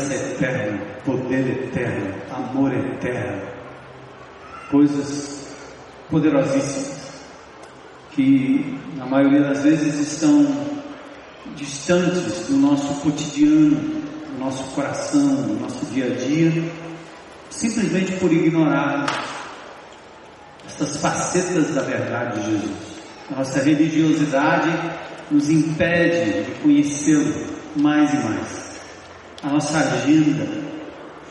herança eterna, poder eterno, amor eterno, coisas poderosíssimas que na maioria das vezes estão distantes do nosso cotidiano, do nosso coração, do nosso dia a dia, simplesmente por ignorar essas facetas da verdade de Jesus. Nossa religiosidade nos impede de conhecê-lo mais e mais. A nossa agenda,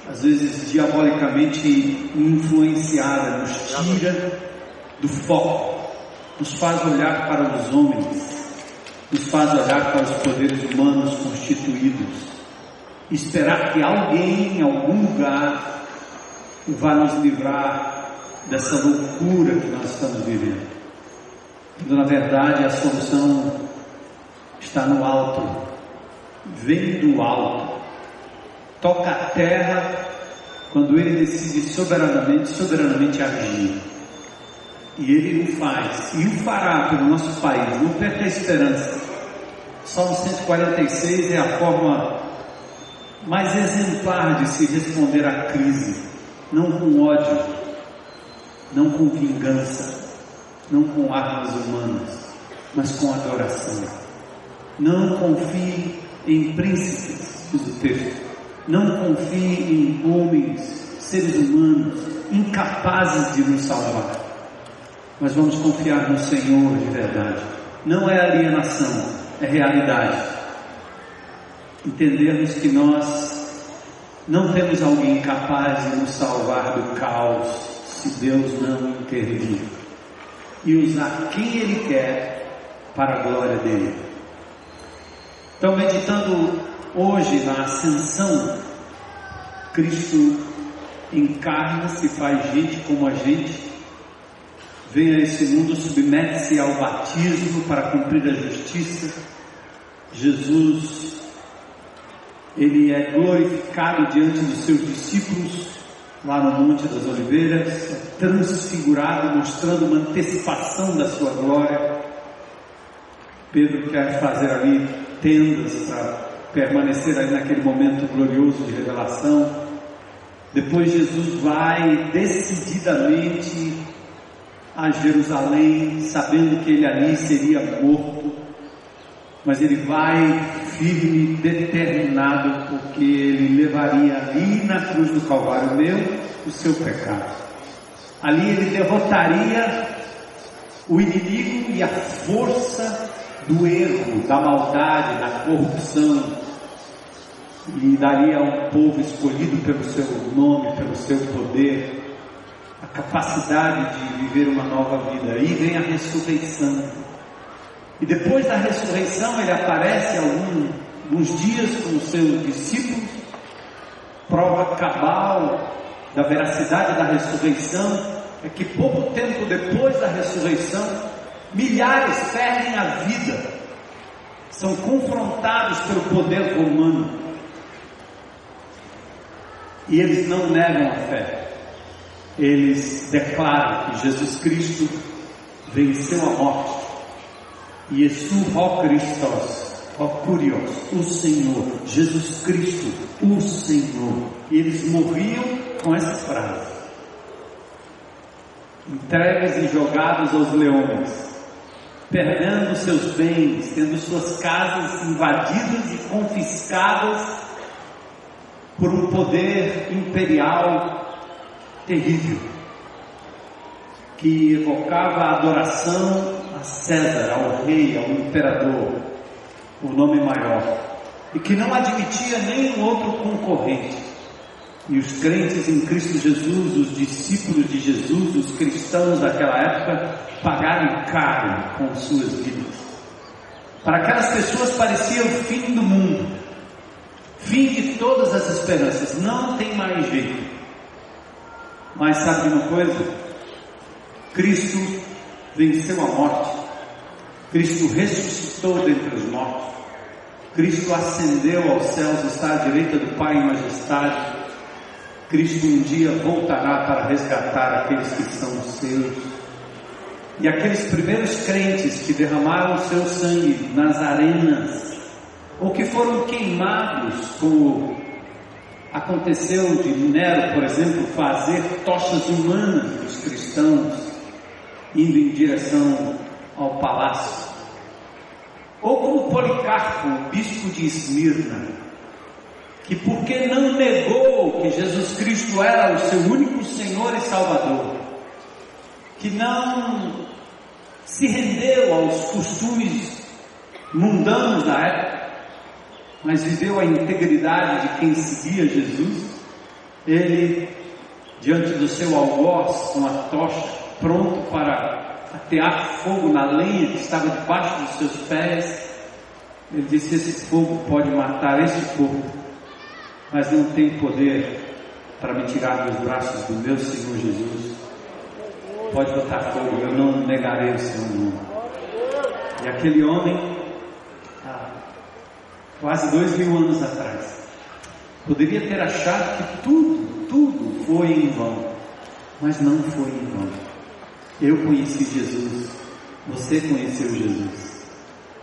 às vezes diabolicamente influenciada, nos tira do foco, nos faz olhar para os homens, nos faz olhar para os poderes humanos constituídos, esperar que alguém em algum lugar vá nos livrar dessa loucura que nós estamos vivendo. Quando na verdade a solução está no alto, vem do alto, toca a terra quando ele decide soberanamente, soberanamente agir. E ele o faz, e o fará pelo nosso país, não perca a esperança. Salmo 146 é a forma mais exemplar de se responder à crise, não com ódio, não com vingança, não com armas humanas, mas com adoração. Não confie em príncipes, diz o texto. Não confie em homens, seres humanos, incapazes de nos salvar. Mas vamos confiar no Senhor de verdade. Não é alienação, é realidade. Entendermos que nós não temos alguém capaz de nos salvar do caos se Deus não intervir e usar quem Ele quer para a glória dele. Então, meditando hoje na ascensão, Cristo encarna-se, faz gente como a gente, vem a esse mundo, submete-se ao batismo para cumprir a justiça. Jesus, ele é glorificado diante dos seus discípulos lá no Monte das Oliveiras, transfigurado, mostrando uma antecipação da sua glória. Pedro quer fazer ali tendas para permanecer ali naquele momento glorioso de revelação. Depois Jesus vai decididamente a Jerusalém, sabendo que ele ali seria morto, mas ele vai firme, determinado, porque ele levaria ali na cruz do Calvário meu o seu pecado. Ali ele derrotaria o inimigo e a força do erro, da maldade, da corrupção, e daria a um povo escolhido pelo seu nome, pelo seu poder, a capacidade de viver uma nova vida. Aí vem a ressurreição. E depois da ressurreição ele aparece algum, alguns dias com os seus discípulos, prova cabal da veracidade da ressurreição é que pouco tempo depois da ressurreição, milhares perdem a vida, são confrontados pelo poder romano e eles não negam a fé, eles declaram que Jesus Cristo venceu a morte Yesu ó Christos, ó Curios, o Senhor, Jesus Cristo, o Senhor. E eles morriam com essa frase. Entregues e jogados aos leões. perdendo seus bens, tendo suas casas invadidas e confiscadas por um poder imperial terrível, que evocava a adoração a César, ao rei, ao imperador, o nome maior, e que não admitia nenhum outro concorrente. E os crentes em Cristo Jesus, os discípulos de Jesus, os cristãos daquela época, pagaram caro com suas vidas. Para aquelas pessoas parecia o fim do mundo, fim de todas as esperanças, não tem mais jeito. Mas sabe uma coisa? Cristo venceu a morte, Cristo ressuscitou dentre os mortos, Cristo ascendeu aos céus, está à direita do Pai em majestade, Cristo um dia voltará para resgatar aqueles que são seus. E aqueles primeiros crentes que derramaram seu sangue nas arenas, ou que foram queimados, como aconteceu de Nero, por exemplo, fazer tochas humanas dos cristãos, indo em direção ao palácio. Ou como Policarpo, bispo de Esmirna, que porque não negou que Jesus Cristo era o seu único Senhor e Salvador, que não se rendeu aos costumes mundanos da época, mas viveu a integridade de quem seguia Jesus, ele, diante do seu algoz com a tocha, pronto para atear fogo na lenha que estava debaixo dos seus pés, ele disse: Esse fogo pode matar esse corpo, mas não tem poder para me tirar dos braços do meu Senhor Jesus. Pode botar fogo, eu não negarei o nome. E aquele homem, quase dois mil anos atrás, poderia ter achado que tudo, tudo foi em vão, mas não foi em vão. Eu conheci Jesus, você conheceu Jesus.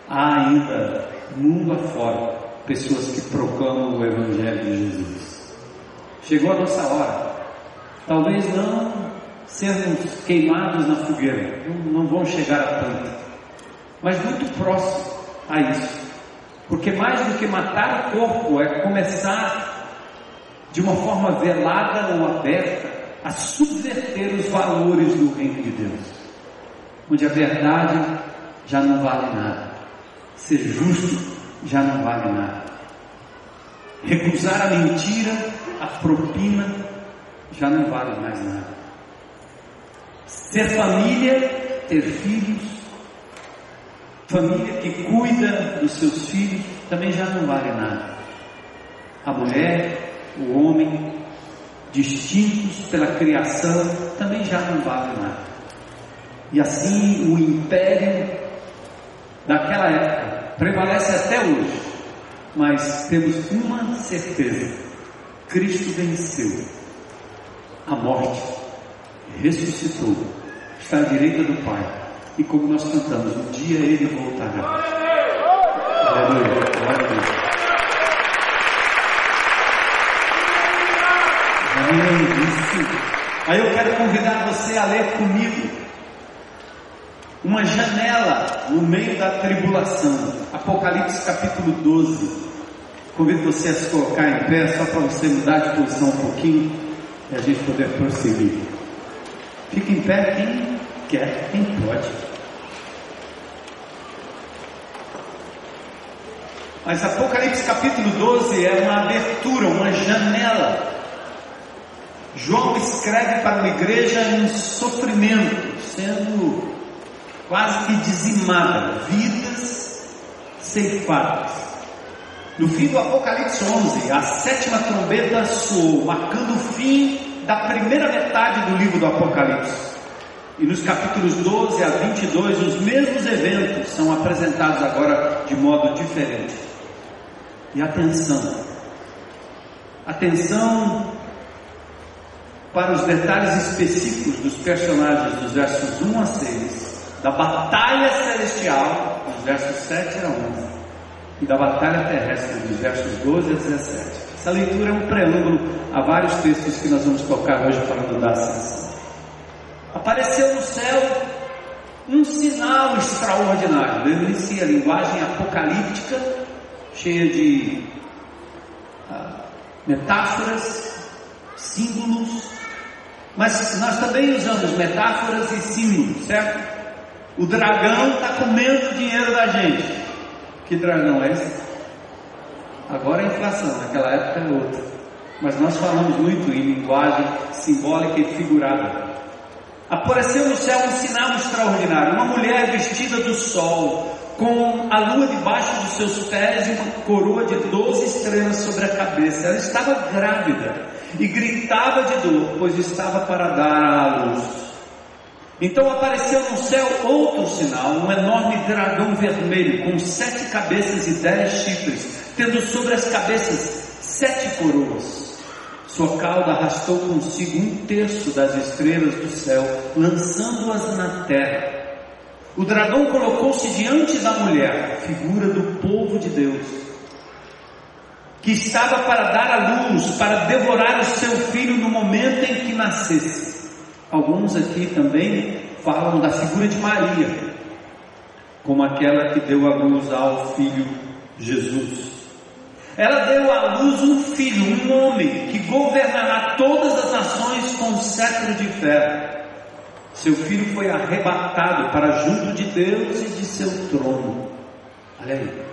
Há ainda mundo afora pessoas que proclamam o Evangelho de Jesus. Chegou a nossa hora. Talvez não sermos queimados na fogueira, não, vão chegar a tanto, mas muito próximo a isso. Porque mais do que matar o corpo é começar de uma forma velada ou aberta a subverter os valores do reino de Deus, onde a verdade já não vale nada, ser justo já não vale nada. Recusar a mentira, a propina, já não vale mais nada. Ser família, ter filhos, família que cuida dos seus filhos, também já não vale nada. A mulher, o homem, distintos pela criação, também já não vale nada. E assim o império daquela época prevalece até hoje, mas temos uma certeza: Cristo venceu. A morte, ressuscitou, está à direita do Pai, e como nós cantamos, um dia ele voltará. Aleluia, glória a Deus. Amém. Aí eu quero convidar você a ler comigo uma janela no meio da tribulação. Apocalipse capítulo 12. Convido você a se colocar em pé, só para você mudar de posição um pouquinho e a gente poder prosseguir. Fique em pé quem quer, quem pode. Mas Apocalipse capítulo 12 é uma abertura, uma janela. João escreve para uma igreja em sofrimento, sendo quase que dizimada, vidas ceifadas. No fim do Apocalipse 11, a sétima trombeta soou, marcando o fim da primeira metade do livro do Apocalipse. E nos capítulos 12 a 22, os mesmos eventos são apresentados agora de modo diferente. E atenção, atenção para os detalhes específicos dos personagens dos versos 1 a 6 da batalha celestial, dos versos 7 a 11, e da batalha terrestre, dos versos 12 a 17. Essa leitura é um preâmbulo a vários textos que nós vamos tocar hoje para mudar a sessão. Apareceu no céu um sinal extraordinário. Lembre-se a linguagem apocalíptica, cheia de ah, metáforas, símbolos, mas nós também usamos metáforas e símbolos, certo? O dragão está comendo o dinheiro da gente. Que dragão é esse? Agora é inflação, naquela época é outra. Mas nós falamos muito em linguagem simbólica e figurada. Apareceu no céu um sinal extraordinário: uma mulher vestida do sol, com a lua debaixo dos seus pés e uma coroa de doze estrelas sobre a cabeça. Ela estava grávida e gritava de dor, pois estava para dar à luz. Então apareceu no céu outro sinal, um enorme dragão vermelho, com sete cabeças e dez chifres, tendo sobre as cabeças sete coroas. Sua cauda arrastou consigo um terço das estrelas do céu, lançando-as na terra. O dragão colocou-se diante da mulher, figura do povo de Deus que estava para dar à luz, para devorar o seu filho no momento em que nascesse. Alguns aqui também falam da figura de Maria, como aquela que deu à luz ao filho Jesus. Ela deu à luz um filho, um homem, que governará todas as nações com um cetro de ferro. Seu filho foi arrebatado para junto de Deus e de seu trono. Olha aí.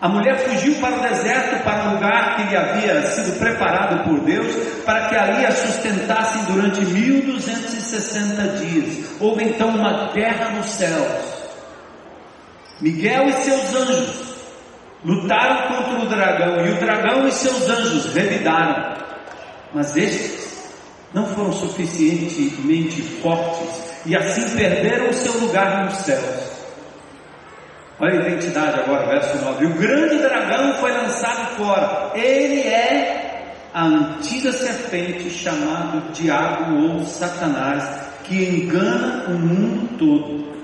A mulher fugiu para o deserto, para um lugar que lhe havia sido preparado por Deus, para que ali a sustentassem durante 1260 dias. Houve então uma guerra nos céus. Miguel e seus anjos lutaram contra o dragão, e o dragão e seus anjos revidaram. Mas estes não foram suficientemente fortes, e assim perderam o seu lugar nos céus. Olha a identidade agora, verso 9. O grande dragão foi lançado fora. Ele é a antiga serpente chamado Diabo ou Satanás, que engana o mundo todo.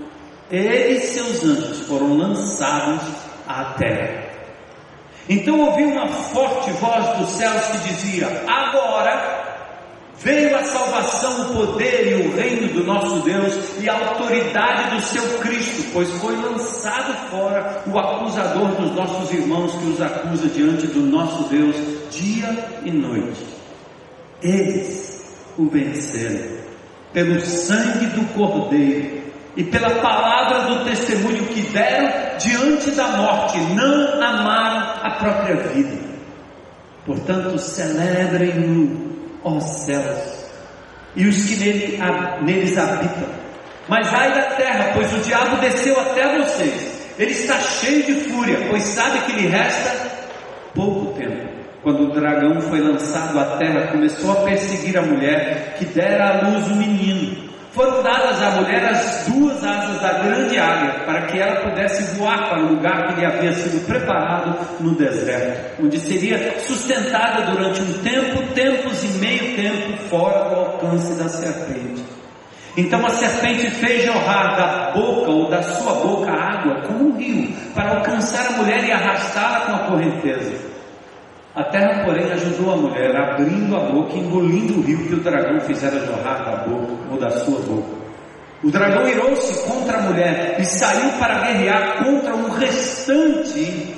Ele e seus anjos foram lançados à terra. Então ouvi uma forte voz dos céus que dizia: Agora Veio a salvação, o poder e o reino do nosso Deus e a autoridade do seu Cristo, pois foi lançado fora o acusador dos nossos irmãos que os acusa diante do nosso Deus dia e noite. Eles o venceram pelo sangue do Cordeiro e pela palavra do testemunho que deram diante da morte, não amaram a própria vida. Portanto, celebrem-no ó céus, e os que nele, neles habitam. Mas ai da terra, pois o diabo desceu até vocês. Ele está cheio de fúria, pois sabe que lhe resta pouco tempo. Quando o dragão foi lançado à terra, começou a perseguir a mulher que dera à luz o menino. Foram dadas à mulher as duas asas da grande águia, para que ela pudesse voar para o lugar que lhe havia sido preparado no deserto, onde seria sustentada durante um tempo, tempos e meio tempo fora do alcance da serpente. Então a serpente fez jorrar da boca ou da sua boca água como um rio, para alcançar a mulher e arrastá-la com a correnteza. A terra, porém, ajudou a mulher, abrindo a boca e engolindo o rio que o dragão fizera jorrar da boca ou da sua boca. O dragão irou-se contra a mulher e saiu para guerrear contra o restante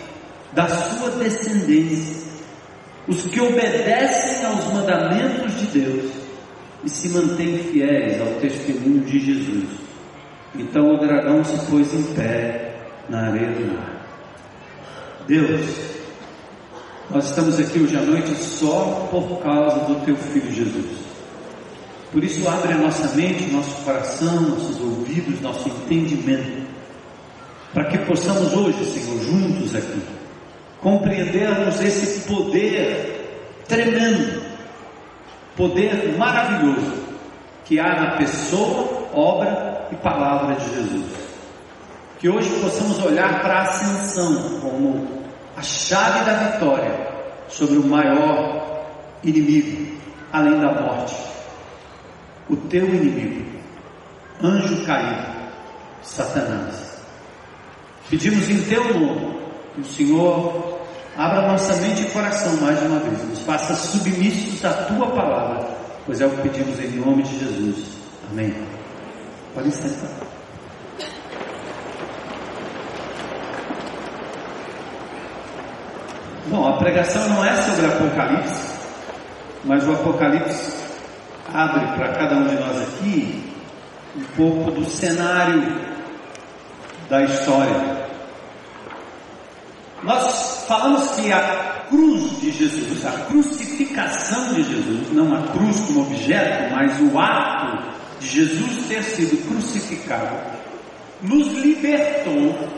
da sua descendência, os que obedecem aos mandamentos de Deus e se mantêm fiéis ao testemunho de Jesus. Então o dragão se pôs em pé na areia do mar. Deus nós estamos aqui hoje à noite só por causa do teu filho Jesus. Por isso, abre a nossa mente, nosso coração, nossos ouvidos, nosso entendimento, para que possamos hoje, Senhor, juntos aqui, compreendermos esse poder tremendo, poder maravilhoso que há na pessoa, obra e palavra de Jesus. Que hoje possamos olhar para a ascensão como a chave da vitória sobre o maior inimigo, além da morte, o teu inimigo, anjo caído, Satanás. Pedimos em teu nome que o Senhor abra nossa mente e coração mais uma vez, nos faça submissos à tua palavra, pois é o que pedimos em nome de Jesus. Amém. Pode sentar. Bom, a pregação não é sobre Apocalipse, mas o Apocalipse abre para cada um de nós aqui um pouco do cenário da história. Nós falamos que a cruz de Jesus, a crucificação de Jesus, não a cruz como objeto, mas o ato de Jesus ter sido crucificado, nos libertou,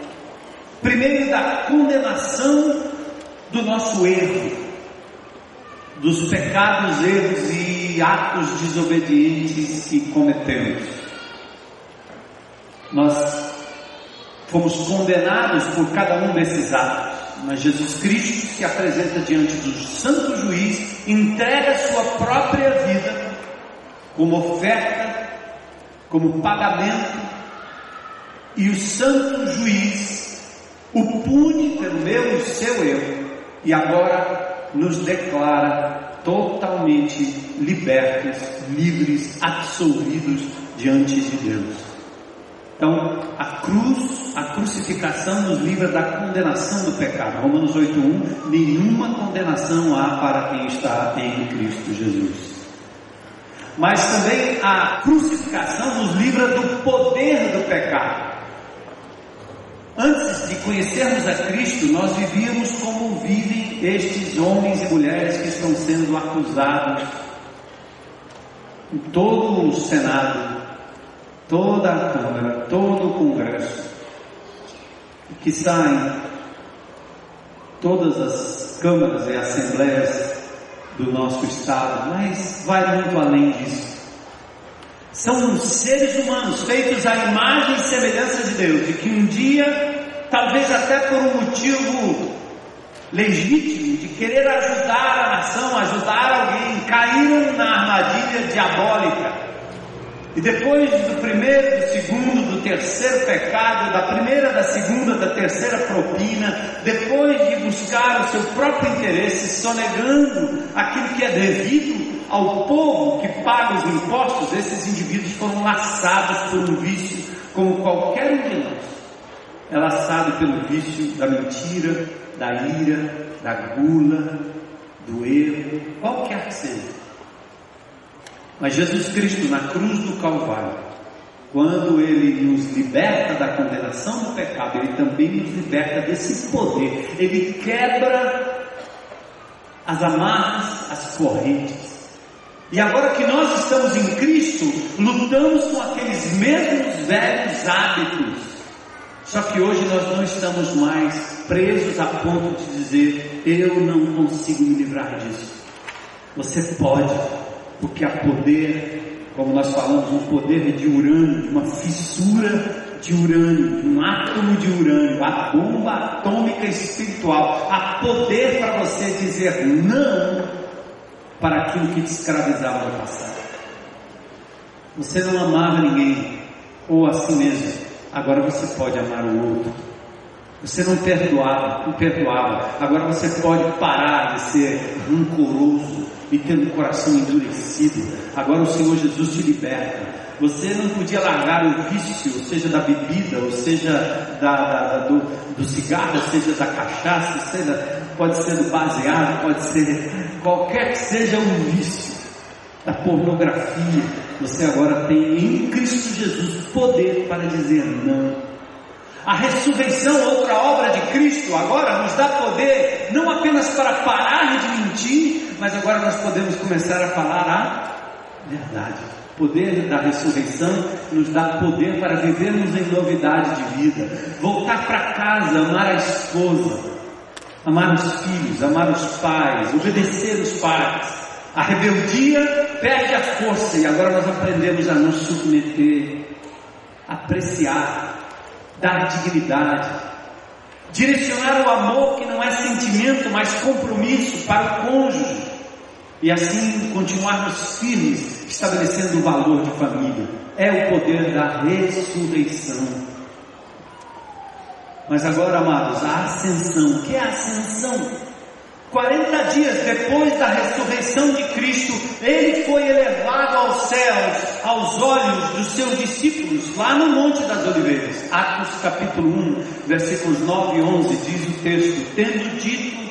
primeiro da condenação do nosso erro, dos pecados, erros e atos desobedientes que cometemos. Nós fomos condenados por cada um desses atos, mas Jesus Cristo se apresenta diante do santo juiz, entrega sua própria vida como oferta, como pagamento, e o santo juiz o pune pelo meu e seu erro e agora nos declara totalmente libertos, livres, absolvidos diante de Deus. Então, a cruz, a crucificação nos livra da condenação do pecado. Romanos 8:1, nenhuma condenação há para quem está em Cristo Jesus. Mas também a crucificação nos livra do poder do pecado. Antes de conhecermos a Cristo, nós vivíamos como vivem estes homens e mulheres que estão sendo acusados em todo o Senado, toda a Câmara, todo o Congresso, que saem todas as câmaras e assembleias do nosso Estado, mas vai muito além disso. São seres humanos feitos à imagem e semelhança de Deus, e que um dia, talvez até por um motivo legítimo de querer ajudar a nação, ajudar alguém, caíram na armadilha diabólica. E depois do primeiro, do segundo, do terceiro pecado, da primeira, da segunda, da terceira propina, depois de buscar o seu próprio interesse, sonegando aquilo que é devido ao povo que paga os impostos, esses indivíduos foram laçados por um vício, como qualquer um de nós é laçado pelo vício da mentira, da ira, da gula, do erro, qualquer que seja. Mas Jesus Cristo, na cruz do Calvário, quando Ele nos liberta da condenação do pecado, Ele também nos liberta desse poder. Ele quebra as amarras, as correntes. E agora que nós estamos em Cristo, lutamos com aqueles mesmos velhos hábitos. Só que hoje nós não estamos mais presos a ponto de dizer: eu não consigo me livrar disso. Você pode, porque há poder, como nós falamos, um poder de urânio, uma fissura de urânio, um átomo de urânio, a bomba atômica espiritual. Há poder para você dizer não para aquilo que te escravizava no passado. Você não amava ninguém, ou a si mesmo, agora você pode amar o outro. Você não perdoava, não perdoava, agora você pode parar de ser rancoroso e ter um coração endurecido. Agora o Senhor Jesus te liberta. Você não podia largar o vício, seja da bebida, ou seja da, da, do, do cigarro, seja da cachaça, seja pode ser do baseado, pode ser qualquer que seja o vício da pornografia. Você agora tem em Cristo Jesus poder para dizer não. A ressurreição, outra obra de Cristo, agora nos dá poder não apenas para parar de mentir, mas agora nós podemos começar a falar a verdade. O poder da ressurreição nos dá poder para vivermos em novidade de vida, voltar para casa, amar a esposa, amar os filhos, amar os pais, obedecer os pais. A rebeldia perde a força e agora nós aprendemos a nos submeter, apreciar, dar dignidade, direcionar o amor que não é sentimento, mas compromisso para o cônjuge e assim continuarmos firmes, estabelecendo o valor de família. É o poder da ressurreição. Mas agora, amados, a ascensão. O que é a ascensão? 40 dias depois da ressurreição de Cristo, ele foi elevado aos céus, aos olhos dos seus discípulos, lá no Monte das Oliveiras. Atos capítulo 1, versículos 9 e 11 diz o texto: Tendo dito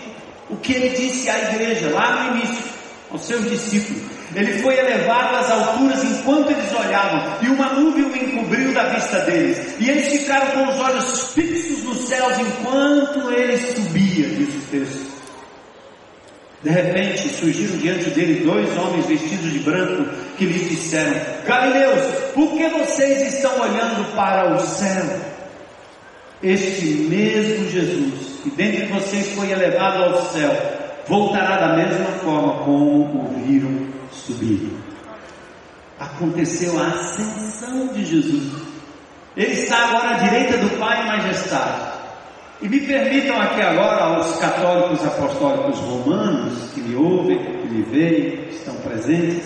o que ele disse à igreja lá no início, aos seus discípulos. Ele foi elevado às alturas enquanto eles olhavam, e uma nuvem o encobriu da vista deles. E eles ficaram com os olhos fixos nos céus enquanto ele subia, diz o texto. De repente surgiram diante dele dois homens vestidos de branco que lhes disseram: Galileus, por que vocês estão olhando para o céu? Este mesmo Jesus, que dentre vocês foi elevado ao céu, voltará da mesma forma como o viram subir. Aconteceu a ascensão de Jesus. Ele está agora à direita do Pai em majestade. E me permitam aqui agora aos católicos apostólicos romanos que me ouvem, que me veem, que estão presentes.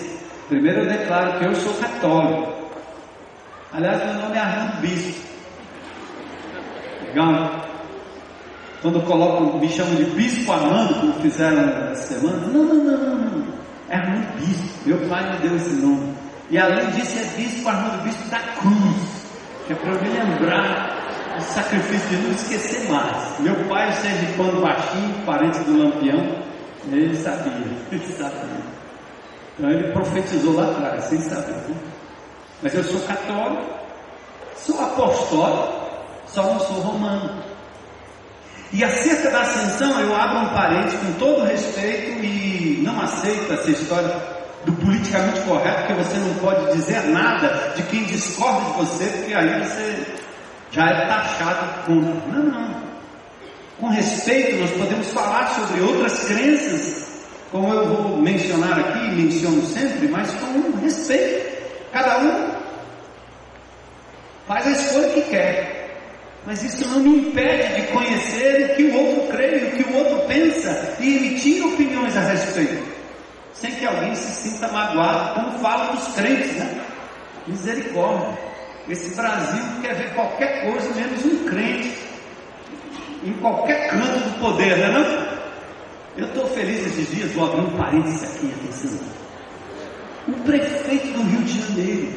Primeiro eu declaro que eu sou católico. Aliás, meu nome é Armando Bispo. Legal? Quando colocam, me chamam de Bispo Armando, como fizeram essa semana, não, não, não, não, não. É Armando Bispo. Meu pai me deu esse nome. E além disso é Bispo Armando Bispo da Cruz. Que é para eu me lembrar o sacrifício de não esquecer mais. Meu pai, o pano baixinho, parente do Lampião, ele sabia, ele sabia. Então ele profetizou lá atrás, sem saber. Né? Mas eu sou católico, sou apostólico, só não sou romano. E acerca da ascensão, eu abro um parênteses com todo respeito e não aceito essa história do politicamente correto, porque você não pode dizer nada de quem discorda de você, porque aí você já é taxado como. Não, não. Com respeito, nós podemos falar sobre outras crenças, como eu vou mencionar aqui, menciono sempre, mas com respeito. Cada um faz a escolha que quer. Mas isso não me impede de conhecer o que o outro crê, o que o outro pensa e emitir opiniões a respeito. Sem que alguém se sinta magoado, como fala dos crentes, né? Misericórdia. Esse Brasil quer ver qualquer coisa menos um crente em qualquer canto do poder, não é não? Eu estou feliz esses dias, vou abrir um parênteses aqui, atenção. O prefeito do Rio de Janeiro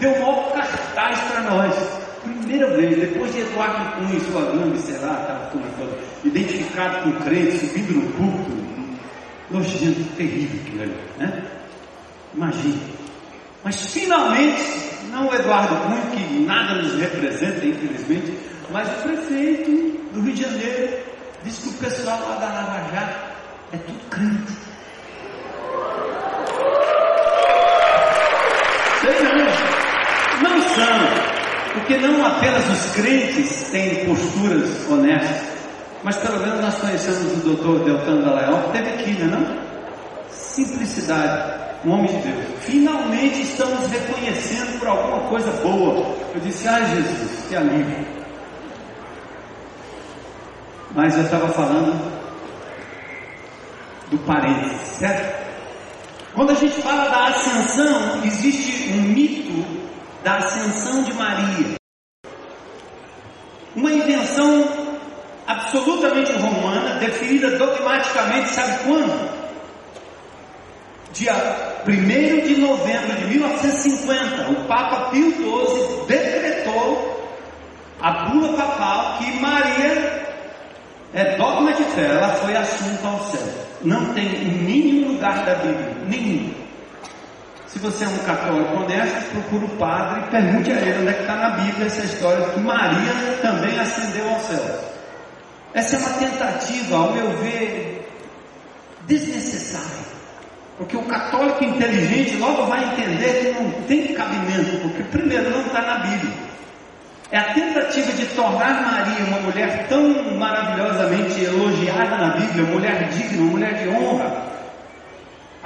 deu um maior cartaz para nós. Primeira vez, depois de Eduardo Cunha e sua gangue, sei lá, estava toda, identificado com crente, subindo no culto. Nojento, terrível aquilo ali, né? Imagina. Mas finalmente, não o Eduardo Cunha, que nada nos representa, infelizmente, mas o prefeito do Rio de Janeiro disse que o pessoal lá da Lava Jato é tudo crente. Sei não, não são, porque não apenas os crentes têm posturas honestas, mas pelo menos nós conhecemos o doutor Deltan Dallagnol, que teve aqui, não é? Simplicidade um homem de Deus. Finalmente estamos reconhecendo por alguma coisa boa. Eu disse, ai Jesus, que alívio. Mas eu estava falando do parênteses, certo? Quando a gente fala da ascensão, existe um mito da ascensão de Maria. Uma invenção absolutamente romana, definida dogmaticamente, sabe quando? dia 1 de novembro de 1950, o Papa Pio XII decretou a bula papal que Maria é dogma de fé, ela foi assunta ao céu. Não tem em nenhum lugar da Bíblia, nenhum. Se você é um católico honesto, procura o padre e pergunte a ele onde é que está na Bíblia essa história que Maria também ascendeu ao céu. Essa é uma tentativa, ao meu ver, desnecessária. Porque o católico inteligente logo vai entender que não tem cabimento, porque primeiro não está na Bíblia. É a tentativa de tornar Maria uma mulher tão maravilhosamente elogiada na Bíblia, uma mulher digna, uma mulher de honra,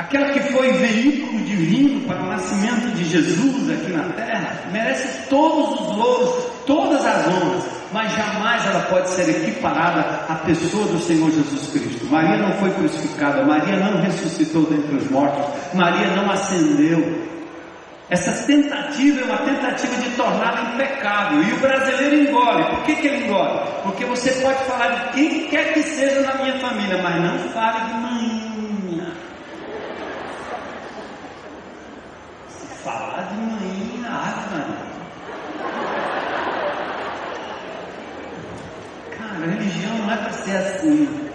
aquela que foi veículo divino para o nascimento de Jesus aqui na terra, merece todos os louros, todas as honras mas jamais ela pode ser equiparada à pessoa do Senhor Jesus Cristo. Maria não foi crucificada, Maria não ressuscitou dentre os mortos, Maria não ascendeu. Essa tentativa é uma tentativa de torná-la impecável. E o brasileiro engole. Por que, que ele engole? Porque você pode falar de quem quer que seja na minha família, mas não fale de manhã. Se falar de manhã, ah, Maria. A religião não é para ser assim.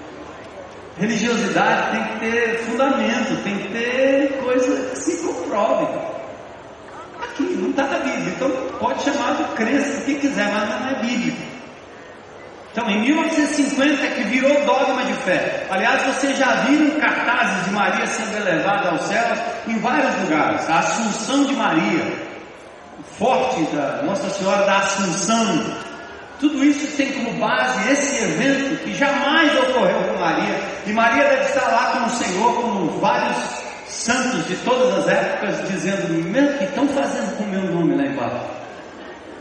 Religiosidade tem que ter fundamento, tem que ter coisa que se comprove. Aqui, não está na Bíblia. Então pode chamar de crença o que quiser, mas não é bíblico. Então, em 1950 é que virou dogma de fé. Aliás, vocês já viram cartazes de Maria sendo elevada aos céus em vários lugares. A Assunção de Maria, forte da Nossa Senhora da Assunção. Tudo isso tem como base esse evento que jamais ocorreu com Maria. E Maria deve estar lá com o Senhor, como vários santos de todas as épocas, dizendo: o que estão fazendo com o meu nome lá embaixo?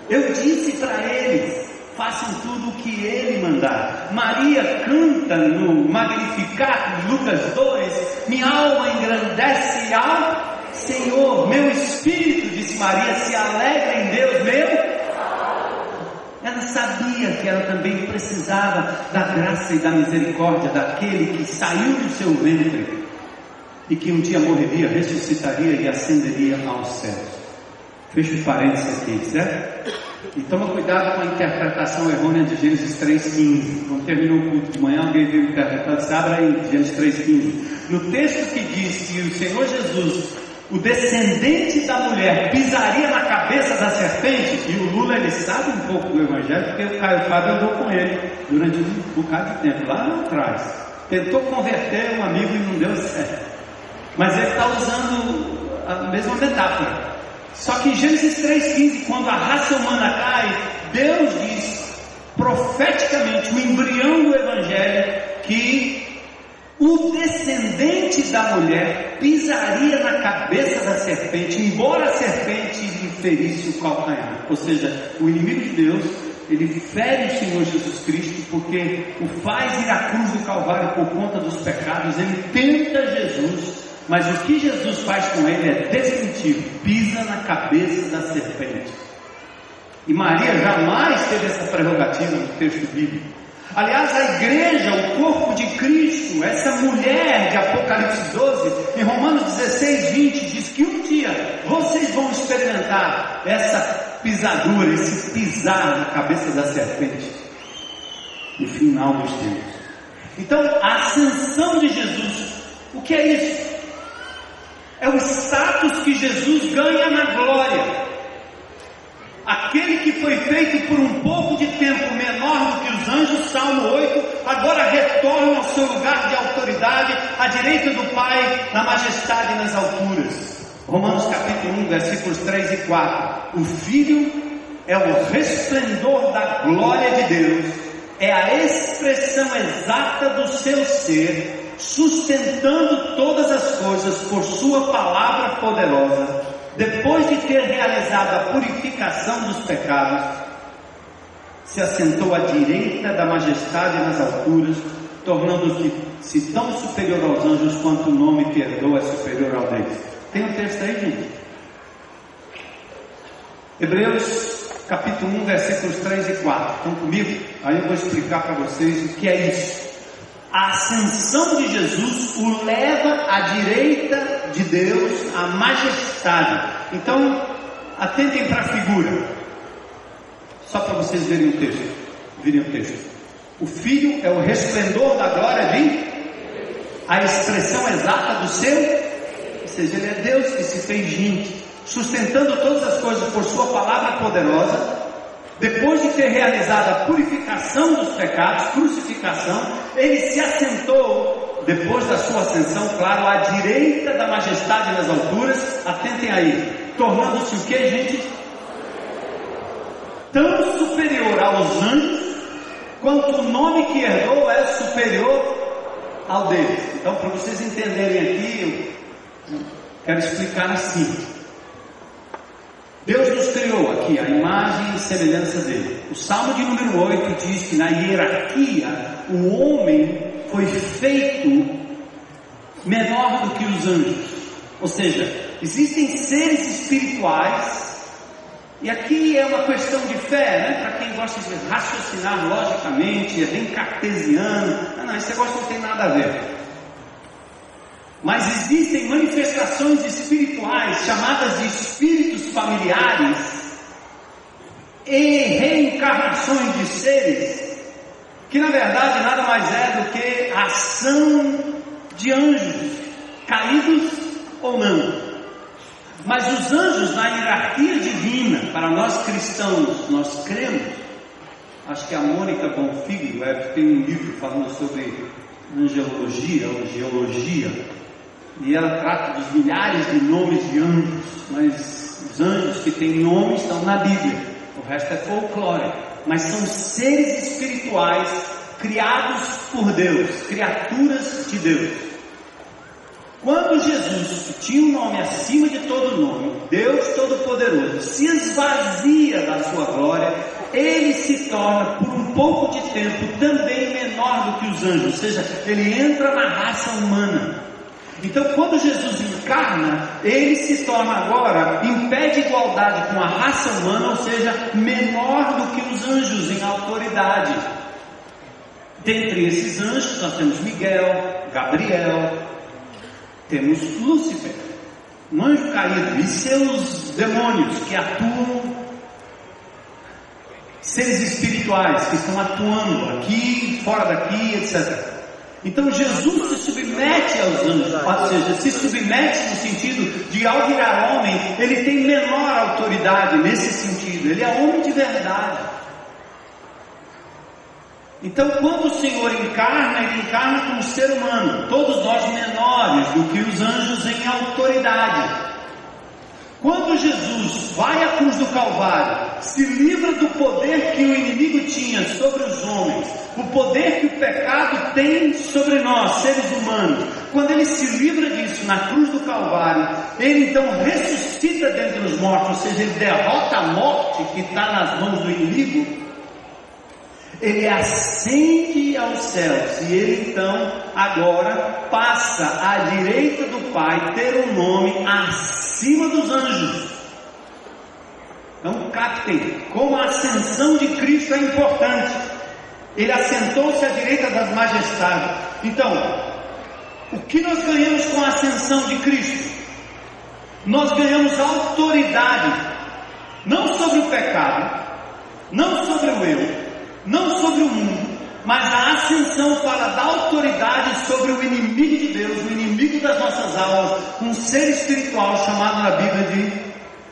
Eu disse para eles façam tudo o que ele mandar. Maria canta no Magnificat, Lucas 2, minha alma engrandece ao Senhor, meu espírito, disse Maria, se alegra em Deus, meu. Ela sabia que ela também precisava da graça e da misericórdia daquele que saiu do seu ventre e que um dia morreria, ressuscitaria e ascenderia aos céus. Fecha o parênteses aqui, certo? E toma cuidado com a interpretação errônea de Gênesis 3,15. Quando terminou o culto de manhã, alguém veio interpretar, disse, abra aí, Gênesis 3,15. No texto que diz que o Senhor Jesus, o descendente da mulher, pisaria na cabeça da serpente, e o Lula ele sabe um pouco do Evangelho, porque o Caio Fábio andou com ele durante um bocado de tempo, lá atrás. Tentou converter um amigo e não deu certo. Mas ele está usando a mesma metáfora. Só que em Gênesis 3,15, quando a raça humana cai, Deus diz profeticamente, o embrião do Evangelho, que o descendente da mulher pisaria na cabeça da serpente, embora a serpente lhe ferisse o calcanhar. Ou seja, o inimigo de Deus, ele fere o Senhor Jesus Cristo, porque o faz ir à cruz do Calvário por conta dos pecados, ele tenta Jesus mas o que Jesus faz com ele é definitivo: pisa na cabeça da serpente. E Maria jamais teve essa prerrogativa no texto bíblico. Aliás, a igreja, o corpo de Cristo, essa mulher de Apocalipse 12, em Romanos 16, 20, diz que um dia vocês vão experimentar essa pisadura, esse pisar na cabeça da serpente, no final dos tempos. Então, a ascensão de Jesus, o que é isso? É o status que Jesus ganha na glória. Aquele que foi feito por um pouco de tempo menor do que os anjos, Salmo 8, agora retorna ao seu lugar de autoridade, à direita do Pai, na majestade nas alturas. Romanos capítulo 1, versículos 3 e 4. O Filho é o resplendor da glória de Deus, é a expressão exata do seu ser sustentando todas as coisas por Sua palavra poderosa, depois de ter realizado a purificação dos pecados, se assentou à direita da majestade nas alturas, tornando-se tão superior aos anjos quanto o nome que herdou é superior ao deles. Tem um texto aí, gente? Hebreus capítulo 1, versículos 3 e 4. Estão comigo? Aí eu vou explicar para vocês o que é isso a ascensão de Jesus o leva à direita de Deus, à majestade. Então, atentem para a figura, só para vocês verem o texto. Virem o texto. O Filho é o resplendor da glória de a expressão exata do seu, ou seja, ele é Deus que se fez gente, sustentando todas as coisas por sua palavra poderosa, depois de ter realizado a purificação dos pecados, crucificação, ele se assentou, depois da sua ascensão, claro, à direita da majestade nas alturas, atentem aí, tornando-se o que, gente? Tão superior aos anjos, quanto o nome que herdou é superior ao deles. Então, para vocês entenderem aqui, eu quero explicar assim. Deus nos criou aqui a imagem e semelhança dele. O Salmo de número 8 diz que na hierarquia o homem foi feito menor do que os anjos. Ou seja, existem seres espirituais, e aqui é uma questão de fé, né? Para quem gosta de raciocinar logicamente, é bem cartesiano. Não, não, esse negócio não tem nada a ver. Mas existem manifestações espirituais chamadas de espíritos familiares e reencarnações de seres que na verdade nada mais é do que a ação de anjos, caídos ou não. Mas os anjos na hierarquia divina, para nós cristãos, nós cremos. Acho que a Mônica Bonfiglio tem um livro falando sobre angelologia ou geologia, e ela trata dos milhares de nomes de anjos, mas os anjos que têm nomes estão na Bíblia, o resto é folclore, mas são seres espirituais criados por Deus, criaturas de Deus. Quando Jesus, que tinha um nome acima de todo nome, Deus Todo-Poderoso, se esvazia da sua glória, ele se torna, por um pouco de tempo, também menor do que os anjos, ou seja, ele entra na raça humana. Então, quando Jesus encarna, ele se torna agora em pé de igualdade com a raça humana, ou seja, menor do que os anjos em autoridade. Dentre esses anjos, nós temos Miguel, Gabriel, temos Lúcifer, um anjo caído, e seus demônios que atuam, seres espirituais que estão atuando aqui, fora daqui, etc. Então Jesus se submete aos anjos, ou seja, se submete no sentido de ao virar homem, ele tem menor autoridade nesse sentido, ele é homem de verdade. Então, quando o Senhor encarna, Ele encarna como ser humano, todos nós menores do que os anjos em autoridade. Quando Jesus vai à cruz do Calvário, se livra do poder que o inimigo tinha sobre os homens, o poder que o pecado tem sobre nós, seres humanos, quando ele se livra disso na cruz do Calvário, ele então ressuscita dentre os mortos, ou seja, ele derrota a morte que está nas mãos do inimigo ele ascende aos céus e ele então agora passa à direita do Pai ter um nome acima dos anjos. Então captem como a ascensão de Cristo é importante. Ele assentou-se à direita das majestades. Então, o que nós ganhamos com a ascensão de Cristo? Nós ganhamos autoridade, não sobre o pecado, não sobre o eu, não sobre o mundo, mas a ascensão fala da autoridade sobre o inimigo de Deus, o inimigo das nossas almas, um ser espiritual chamado na Bíblia de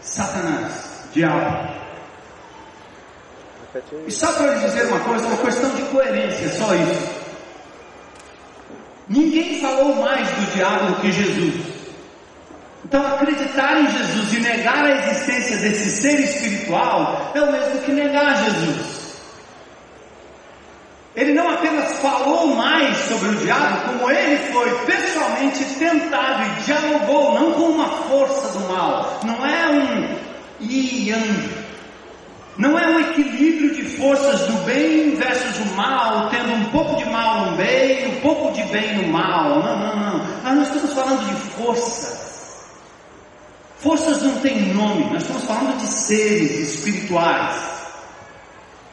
Satanás, diabo. E só para lhe dizer uma coisa, uma questão de coerência, só isso. Ninguém falou mais do diabo do que Jesus. Então, acreditar em Jesus e negar a existência desse ser espiritual é o mesmo que negar Jesus. Ele não apenas falou mais sobre o diabo, como ele foi pessoalmente tentado e dialogou, não com uma força do mal, não é um yang, não é um equilíbrio de forças do bem versus o mal, tendo um pouco de mal no bem, um pouco de bem no mal. Não, não, não. Mas nós estamos falando de forças. Forças não têm nome, nós estamos falando de seres espirituais.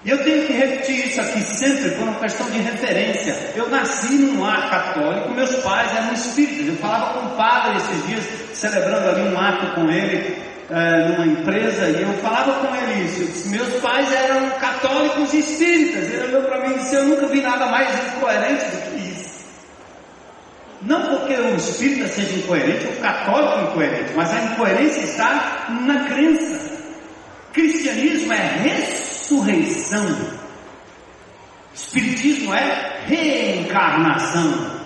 E eu tenho que repetir isso aqui sempre por uma questão de referência. Eu nasci num lar católico, meus pais eram espíritas. Eu falava com o padre esses dias, celebrando ali um ato com ele, é, numa empresa, e eu falava com ele isso. Disse, meus pais eram católicos espíritas. Ele olhou para mim e disse: Eu nunca vi nada mais incoerente do que isso. Não porque o espírita seja incoerente, o católico incoerente, mas a incoerência está na crença. Cristianismo é ressurreição. Espiritismo é reencarnação.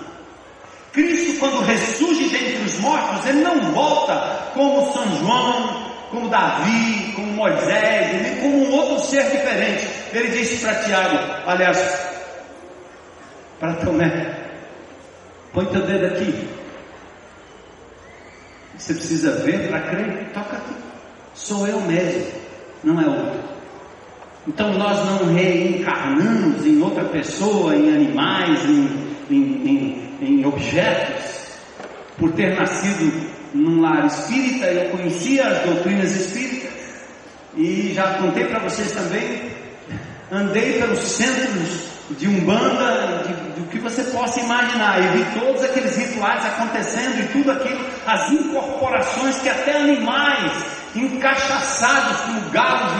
Cristo, quando ressurge dentre os mortos, ele não volta como São João, como Davi, como Moisés, ele como um outro ser diferente. Ele disse para Tiago, aliás, para Tomé, põe teu dedo aqui. Você precisa ver para crer, toca aqui. Sou eu mesmo não é outro. Então nós não reencarnamos em outra pessoa, em animais, em, em, em, em objetos. Por ter nascido num lar espírita, eu conhecia as doutrinas espíritas e já contei para vocês também. Andei pelos centros de umbanda, de, do que você possa imaginar, e vi todos aqueles rituais acontecendo e tudo aquilo, as incorporações que até animais encaixaçados como galos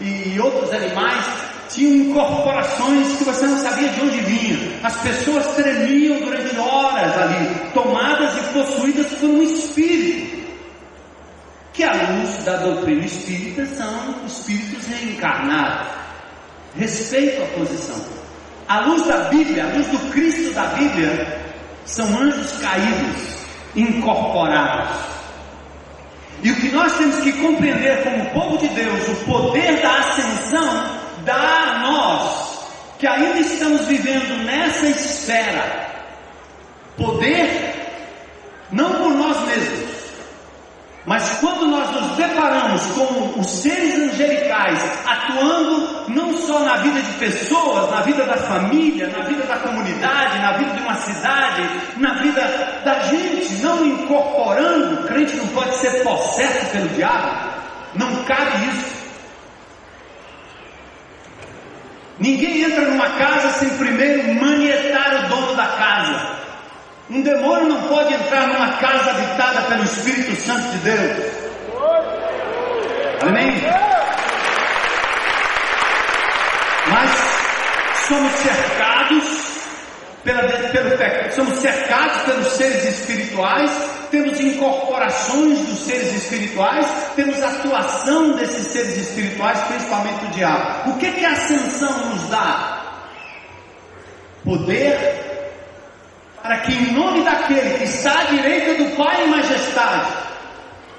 e, e outros animais tinham incorporações que você não sabia de onde vinham. As pessoas tremiam durante horas ali, tomadas e possuídas por um espírito. Que à luz da doutrina espírita são espíritos reencarnados. Respeito a posição. À luz da Bíblia, à luz do Cristo da Bíblia, são anjos caídos, incorporados. E o que nós temos que compreender como povo de Deus, o poder da ascensão, dá a nós, que ainda estamos vivendo nessa esfera, poder, não por nós mesmos, mas quando nós nos deparamos com os seres angelicais atuando não só na vida de pessoas, na vida da família, na vida da comunidade, na vida de uma cidade, na vida da gente, não incorporando, o crente não pode ser possesso pelo diabo, não cabe isso. Ninguém entra numa casa sem primeiro manietar o dono da casa. Um demônio não pode entrar numa casa habitada pelo Espírito Santo de Deus. Amém? Mas somos cercados pela, pelo pecado, somos cercados pelos seres espirituais, temos incorporações dos seres espirituais, temos atuação desses seres espirituais, principalmente o diabo. O que, que a ascensão nos dá? Poder para que em nome daquele que está à direita do Pai em majestade,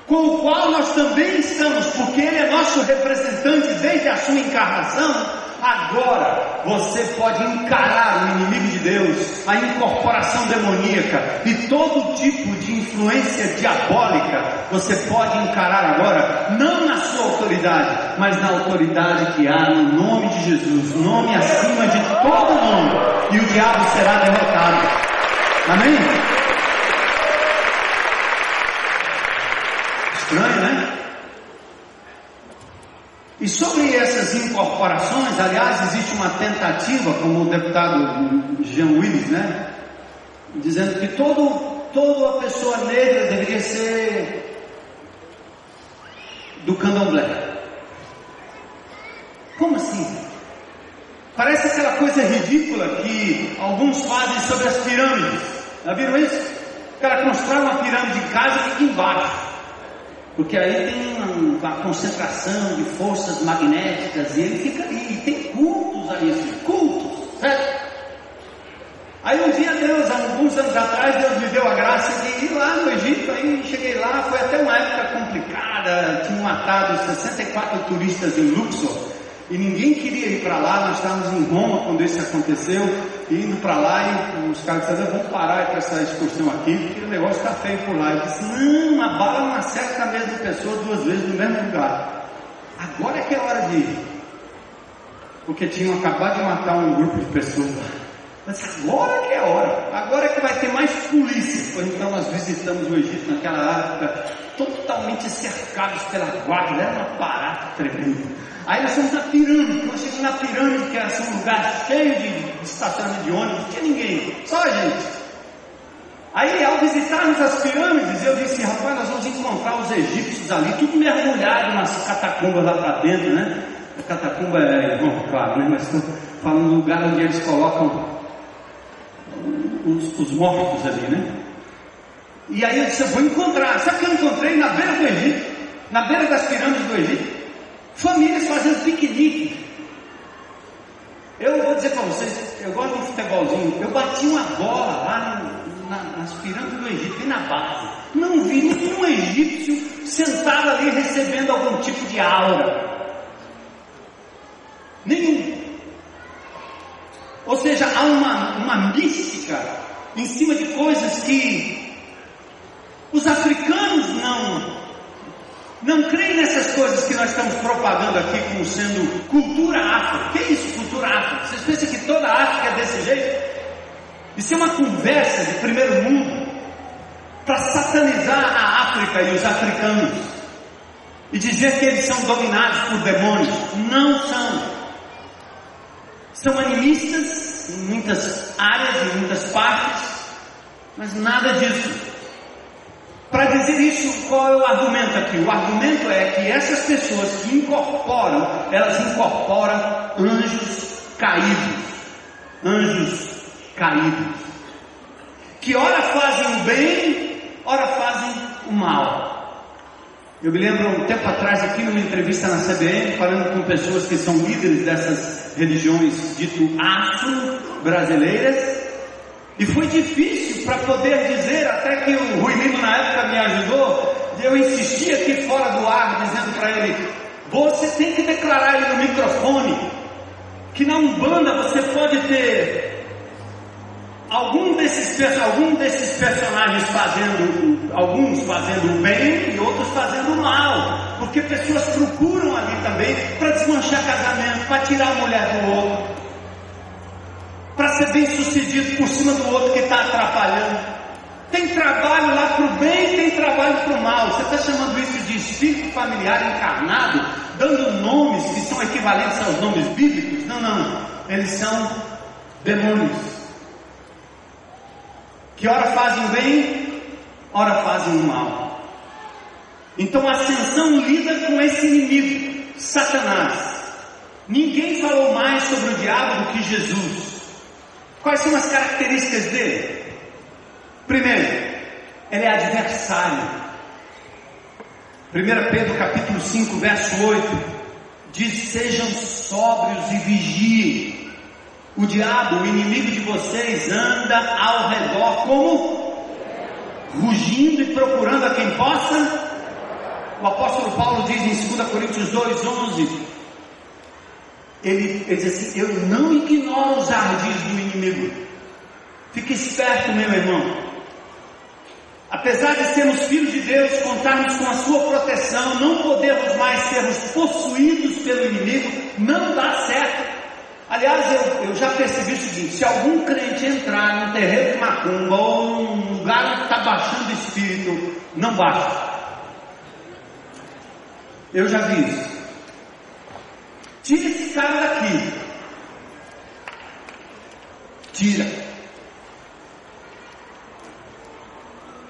com o qual nós também estamos, porque Ele é nosso representante desde a sua encarnação, agora você pode encarar o inimigo de Deus, a incorporação demoníaca e todo tipo de influência diabólica, você pode encarar agora, não na sua autoridade, mas na autoridade que há no nome de Jesus, nome acima de todo nome, e o diabo será derrotado. Amém? Estranho, né? E sobre essas incorporações, aliás, existe uma tentativa, como o deputado Jean Willis, né? Dizendo que todo, toda pessoa negra deveria ser do candomblé. Como assim? Parece aquela coisa ridícula que alguns fazem sobre as pirâmides. Já viram isso? O cara constrói uma pirâmide de casa e embaixo. Porque aí tem uma, concentração de forças magnéticas e ele fica ali. E tem cultos ali, assim, cultos, certo? Aí um dia Deus, alguns anos atrás, Deus me deu a graça de ir lá no Egito, aí cheguei lá, foi até uma época complicada, tinham matado 64 turistas em Luxor. E ninguém queria ir para lá, nós estávamos em Roma quando isso aconteceu, indo para lá e os caras disseram, vamos parar com essa excursão aqui, porque o negócio está feio por lá. Eu disse, não, uma bala não acerta a mesma pessoa duas vezes no mesmo lugar. Agora é que é hora de ir. Porque tinham acabado de matar um grupo de pessoas. Mas agora que é hora, agora é que vai ter mais polícia. Pois então nós visitamos o Egito naquela época, totalmente cercados pela guarda, era uma parada tremenda. Aí nós fomos na pirâmide, nós chegamos na pirâmide, que era assim, um lugar cheio de estacionamento de ônibus, não tinha ninguém, só a gente. Aí ao visitarmos as pirâmides, eu disse, rapaz, nós vamos encontrar os egípcios ali, tudo mergulhado nas catacumbas lá para dentro, né? A catacumba é, bom, claro, né? Mas estou falando do lugar onde eles colocam os, os mortos ali, né? E aí eu disse, eu vou encontrar. Sabe o que eu encontrei na beira do Egito? Na beira das pirâmides do Egito? Famílias fazendo piquenique. Eu vou dizer para vocês, eu gosto de futebolzinho. Eu bati uma bola lá na, nas pirâmides do Egito, e na base. Não vi nenhum egípcio sentado ali recebendo algum tipo de aura. Nenhum. Ou seja, há uma, uma mística em cima de coisas que os africanos não creem nessas coisas que nós estamos propagando aqui como sendo cultura afro. Que é isso, cultura afro? Vocês pensam que toda a África é desse jeito? Isso é uma conversa de primeiro mundo para satanizar a África e os africanos e dizer que eles são dominados por demônios. Não são são animistas em muitas áreas, em muitas partes, mas nada disso. Para dizer isso, qual é o argumento aqui? O argumento é que essas pessoas que incorporam, elas incorporam anjos caídos. Anjos caídos. Que ora fazem o bem, ora fazem o mal. Eu me lembro um tempo atrás, aqui numa entrevista na CBN, falando com pessoas que são líderes dessas religiões dito afro-brasileiras, e foi difícil para poder dizer, até que o Rui Lima na época me ajudou, eu insisti aqui fora do ar, dizendo para ele: você tem que declarar aí no microfone que na Umbanda você pode ter algum desses, algum desses personagens fazendo, alguns fazendo bem e outros fazendo mal, porque pessoas procuram ali também para desmanchar casamento, para tirar a mulher do outro, para ser bem sucedido por cima do outro que está atrapalhando. Tem trabalho lá para o bem, tem trabalho para o mal. Você está chamando isso de espírito familiar encarnado, dando nomes que são equivalentes aos nomes bíblicos? Não, não. Eles são demônios que ora fazem o bem, ora fazem o mal. Então a ascensão lida com esse inimigo, Satanás. Ninguém falou mais sobre o diabo do que Jesus. Quais são as características dele? Primeiro, ele é adversário. 1 Pedro capítulo 5, verso 8, diz: sejam sóbrios e vigiem. O diabo, o inimigo de vocês, anda ao redor como rugindo e procurando a quem possa. O apóstolo Paulo diz em 2 Coríntios 2,11: ele, ele diz assim: Eu não ignoro os ardis do inimigo. Fique esperto, meu irmão. Apesar de sermos filhos de Deus, contarmos com a sua proteção, não podemos mais sermos possuídos pelo inimigo, não dá certo. Aliás, eu, eu já percebi o seguinte: se algum crente entrar num terreiro de macumba ou num lugar que está baixando o espírito, não baixa. Eu já vi isso. Tira esse cara daqui. Tira.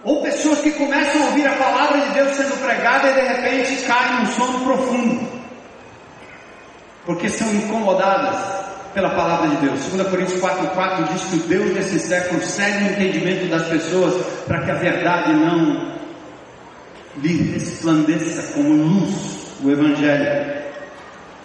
Ou pessoas que começam a ouvir a palavra de Deus sendo pregada e de repente caem num sono profundo. Porque são incomodadas pela palavra de Deus. 2 Coríntios 4,4 diz que o Deus desse século segue o entendimento das pessoas para que a verdade não lhe resplandeça como luz, o Evangelho.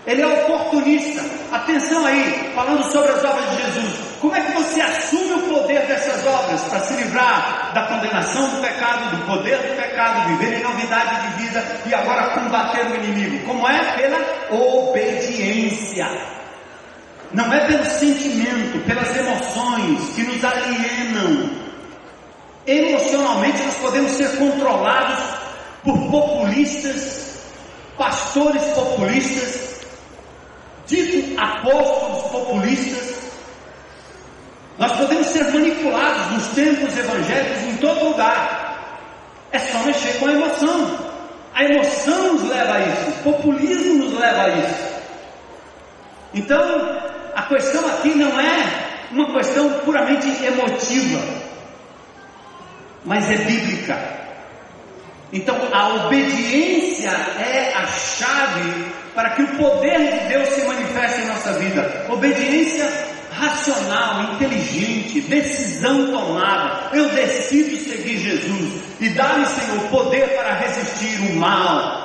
Ele é oportunista. Atenção aí, falando sobre as obras de Jesus. Como é que você assume o poder dessas obras para se livrar da condenação do pecado, do poder do pecado, viver em novidade de vida e agora combater o inimigo? Como é? Pela obediência. Não é pelo sentimento, pelas emoções que nos alienam. Emocionalmente nós podemos ser controlados por populistas, pastores populistas, dito apóstolos populistas. Nós podemos ser manipulados nos tempos evangélicos em todo lugar. É só mexer com a emoção. A emoção nos leva a isso, o populismo nos leva a isso. Então, a questão aqui não é uma questão puramente emotiva, mas é bíblica. Então a obediência é a chave para que o poder de Deus se manifeste em nossa vida. Obediência racional, inteligente, decisão tomada. Eu decido seguir Jesus e dá-me, Senhor, poder para resistir o mal,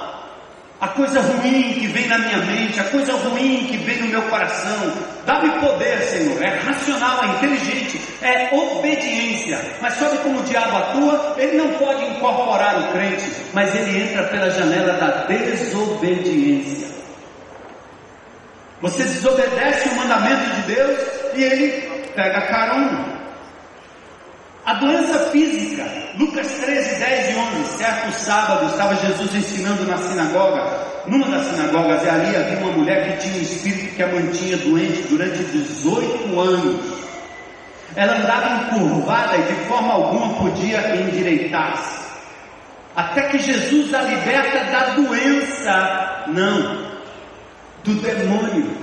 a coisa ruim que vem na minha mente, a coisa ruim que vem no meu coração. Dá-me poder, Senhor. É racional, é inteligente, é obediência. Mas sabe como o diabo atua? Ele não pode incorporar o crente, mas ele entra pela janela da desobediência. Você desobedece o mandamento de Deus e ele pega carona. A doença física, Lucas 13, 10 e 11, certo sábado estava Jesus ensinando na sinagoga, numa das sinagogas, e ali havia uma mulher que tinha um espírito que a mantinha doente durante 18 anos. Ela andava encurvada e de forma alguma podia endireitar-se. Até que Jesus a liberta da doença, não, do demônio.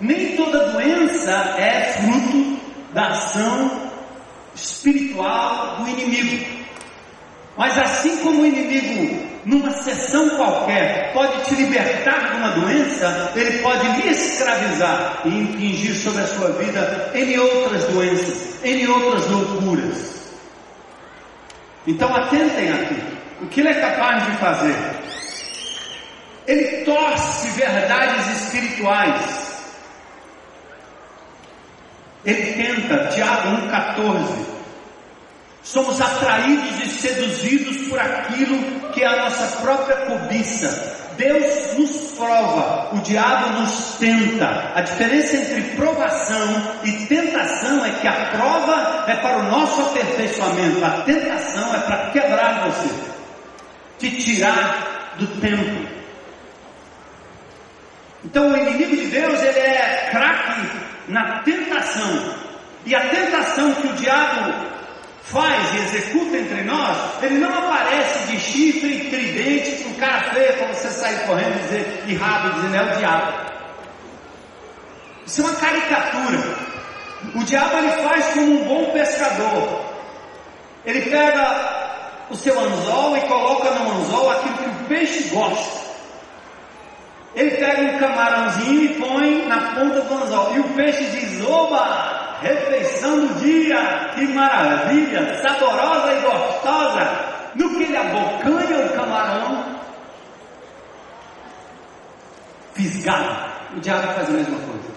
Nem toda doença é fruto da ação espiritual do inimigo. Mas assim como o inimigo, numa sessão qualquer, pode te libertar de uma doença, ele pode lhe escravizar e impingir sobre a sua vida em outras doenças, em outras loucuras. Então atentem aqui. O que ele é capaz de fazer? Ele torce verdades espirituais. Ele tenta, Tiago 1,14. Somos atraídos e seduzidos por aquilo que é a nossa própria cobiça. Deus nos prova, o diabo nos tenta. A diferença entre provação e tentação é que a prova é para o nosso aperfeiçoamento, a tentação é para quebrar você, te tirar do tempo. Então o inimigo de Deus ele é craque na tentação. E a tentação que o diabo faz e executa entre nós, ele não aparece de chifre e tridente com cara feia para você sair correndo e dizer, e rabo, dizendo é o diabo. Isso é uma caricatura. O diabo ele faz como um bom pescador. Ele pega o seu anzol e coloca no anzol aquilo que o peixe gosta. Ele pega um camarãozinho e põe na ponta do anzol. E o peixe diz: Oba! refeição do dia, que maravilha, saborosa e gostosa. No que ele abocanha o camarão, fisgado. O diabo faz a mesma coisa.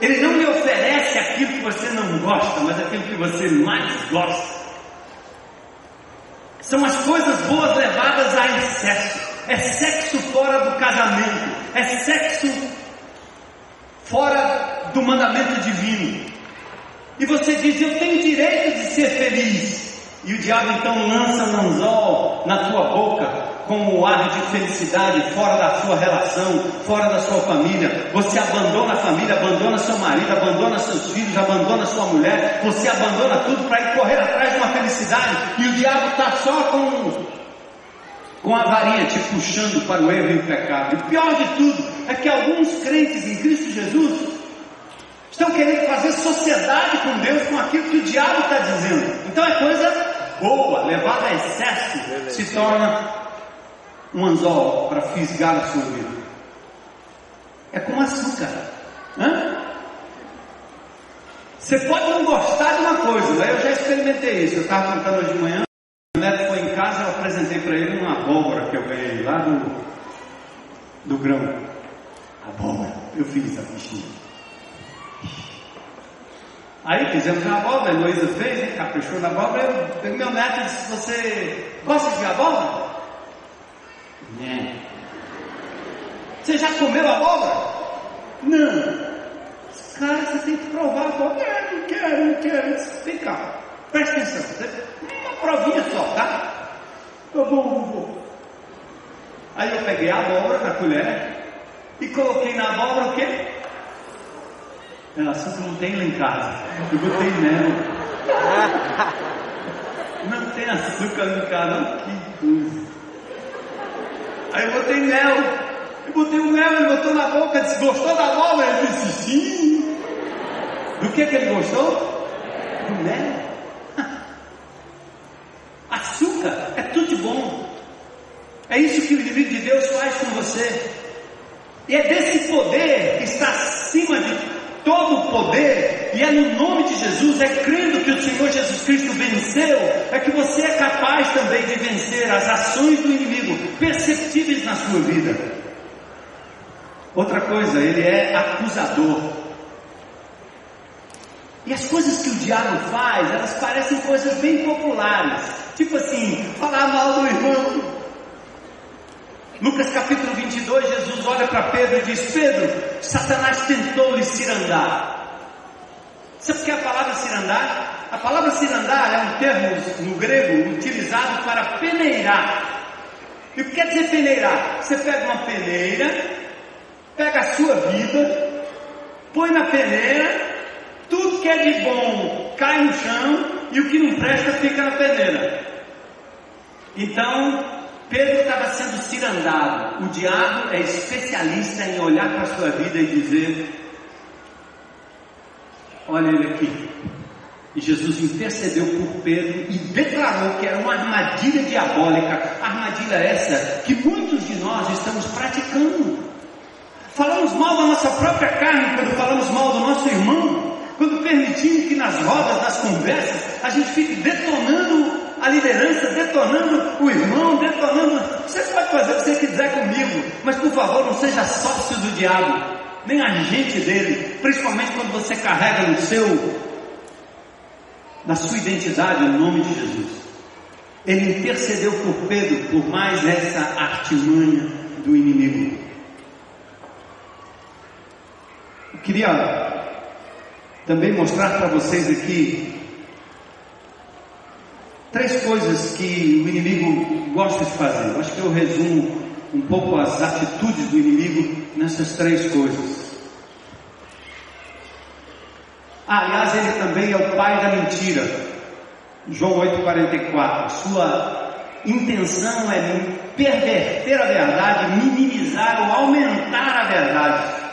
Ele não lhe oferece aquilo que você não gosta, mas aquilo que você mais gosta. São as coisas boas levadas a excesso. É sexo fora do casamento. É sexo fora do mandamento divino. E você diz: Eu tenho direito de ser feliz. E o diabo então lança um anzol na tua boca, com o ar de felicidade, fora da sua relação, fora da sua família. Você abandona a família, abandona seu marido, abandona seus filhos, abandona sua mulher. Você abandona tudo para ir correr atrás de uma felicidade. E o diabo está só com com a varinha te puxando para o erro e o pecado. E o pior de tudo é que alguns crentes em Cristo Jesus estão querendo fazer sociedade com Deus com aquilo que o diabo está dizendo. Então é coisa boa, levada a excesso, se torna um anzol para fisgar a sua vida. É como açúcar. Hã? Você pode não gostar de uma coisa, né? eu já experimentei isso. Eu estava cantando hoje de manhã. O neto foi em casa, eu apresentei para ele abóbora que eu ganhei lá do, do grão. Abóbora, eu fiz a bichinha. Aí fizemos a abóbora, a Heloísa fez, né, caprichou na abóbora. Eu meu neto disse: Você gosta de abóbora? Né. Você já comeu abóbora? Não. Cara, você tem que provar. É, não quero, não quero. Vem cá, presta atenção. Uma provinha só, tá? Tá bom, vovô. Aí eu peguei a abóbora na colher e coloquei na abóbora o quê? Ela, açúcar não tem lá em casa. Eu botei mel. Não tem açúcar em casa, que coisa. Aí eu botei mel. Eu botei o mel, ele botou na boca, disse, gostou da abóbora? Ele disse, sim. Do que que ele gostou? Do mel. Açúcar é tudo de bom. É isso que o inimigo de Deus faz com você. E é desse poder que está acima de todo o poder, e é no nome de Jesus, é crendo que o Senhor Jesus Cristo venceu, é que você é capaz também de vencer as ações do inimigo perceptíveis na sua vida. Outra coisa, ele é acusador. E as coisas que o diabo faz, elas parecem coisas bem populares. Tipo assim, falar mal do irmão, Lucas capítulo 22, Jesus olha para Pedro e diz: Pedro, Satanás tentou lhe cirandar. Sabe o que é a palavra cirandar? A palavra cirandar é um termo no grego utilizado para peneirar. E o que quer dizer peneirar? Você pega uma peneira, pega a sua vida, põe na peneira, tudo que é de bom cai no chão e o que não presta fica na peneira. Então, Pedro estava sendo cirandado. O diabo é especialista em olhar para a sua vida e dizer: Olha ele aqui. E Jesus intercedeu por Pedro e declarou que era uma armadilha diabólica, armadilha essa que muitos de nós estamos praticando. Falamos mal da nossa própria carne quando falamos mal do nosso irmão, quando permitimos que nas rodas das conversas a gente fique detonando a liderança, detonando o irmão, detonando. Você pode fazer o que você quiser comigo, mas por favor não seja sócio do diabo, nem agente dele, principalmente quando você carrega no seu na sua identidade o nome de Jesus. Ele intercedeu por Pedro por mais essa artimanha do inimigo. Eu queria também mostrar para vocês aqui três coisas que o inimigo gosta de fazer. Eu acho que eu resumo um pouco as atitudes do inimigo nessas três coisas. Ah, aliás, ele também é o pai da mentira. João 8,44. Sua intenção é perverter a verdade, minimizar ou aumentar a verdade.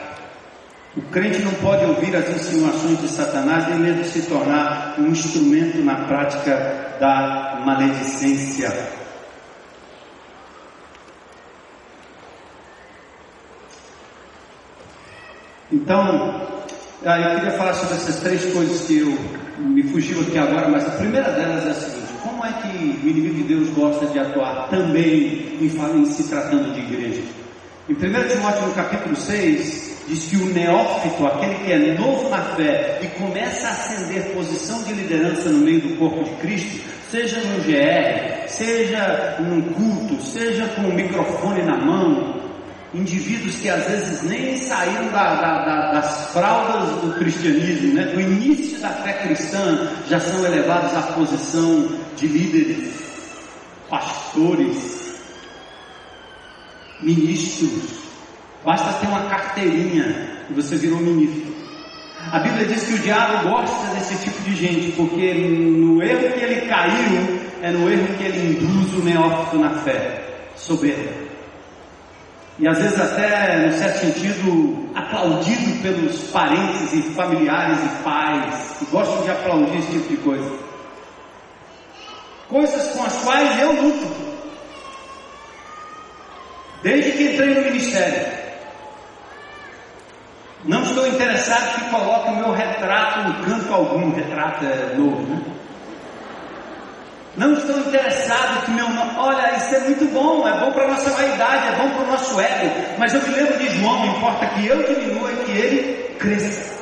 O crente não pode ouvir as insinuações de Satanás nem mesmo se tornar um instrumento na prática da maledicência. Então, ah, eu queria falar sobre essas três coisas que eu me fugiu aqui agora, mas a primeira delas é a seguinte: como é que o inimigo de Deus gosta de atuar também em, em se tratando de igreja? Em 1 Timóteo no capítulo 6, diz que o neófito, aquele que é novo na fé e começa a ascender posição de liderança no meio do corpo de Cristo, seja no GR, seja num culto, seja com o microfone na mão, indivíduos que às vezes nem saíram da, da, da, das fraldas do cristianismo, né? do início da fé cristã, já são elevados à posição de líderes, pastores, ministros. Basta ter uma carteirinha e você virou ministro. A Bíblia diz que o diabo gosta desse tipo de gente, porque no erro que ele caiu, é no erro que ele induz o neófito na fé, soberba e às vezes até, no certo sentido, aplaudido pelos parentes e familiares e pais, que gostam de aplaudir esse tipo de coisa. Coisas com as quais eu luto. Desde que entrei no ministério. Não estou interessado que coloque o meu retrato no canto algum, retrato é novo, né? Não estou interessado que meu nome. Olha, isso é muito bom, é bom para a nossa vaidade, é bom para o nosso ego. Mas eu me lembro de João, não importa que eu diminua e que ele cresça.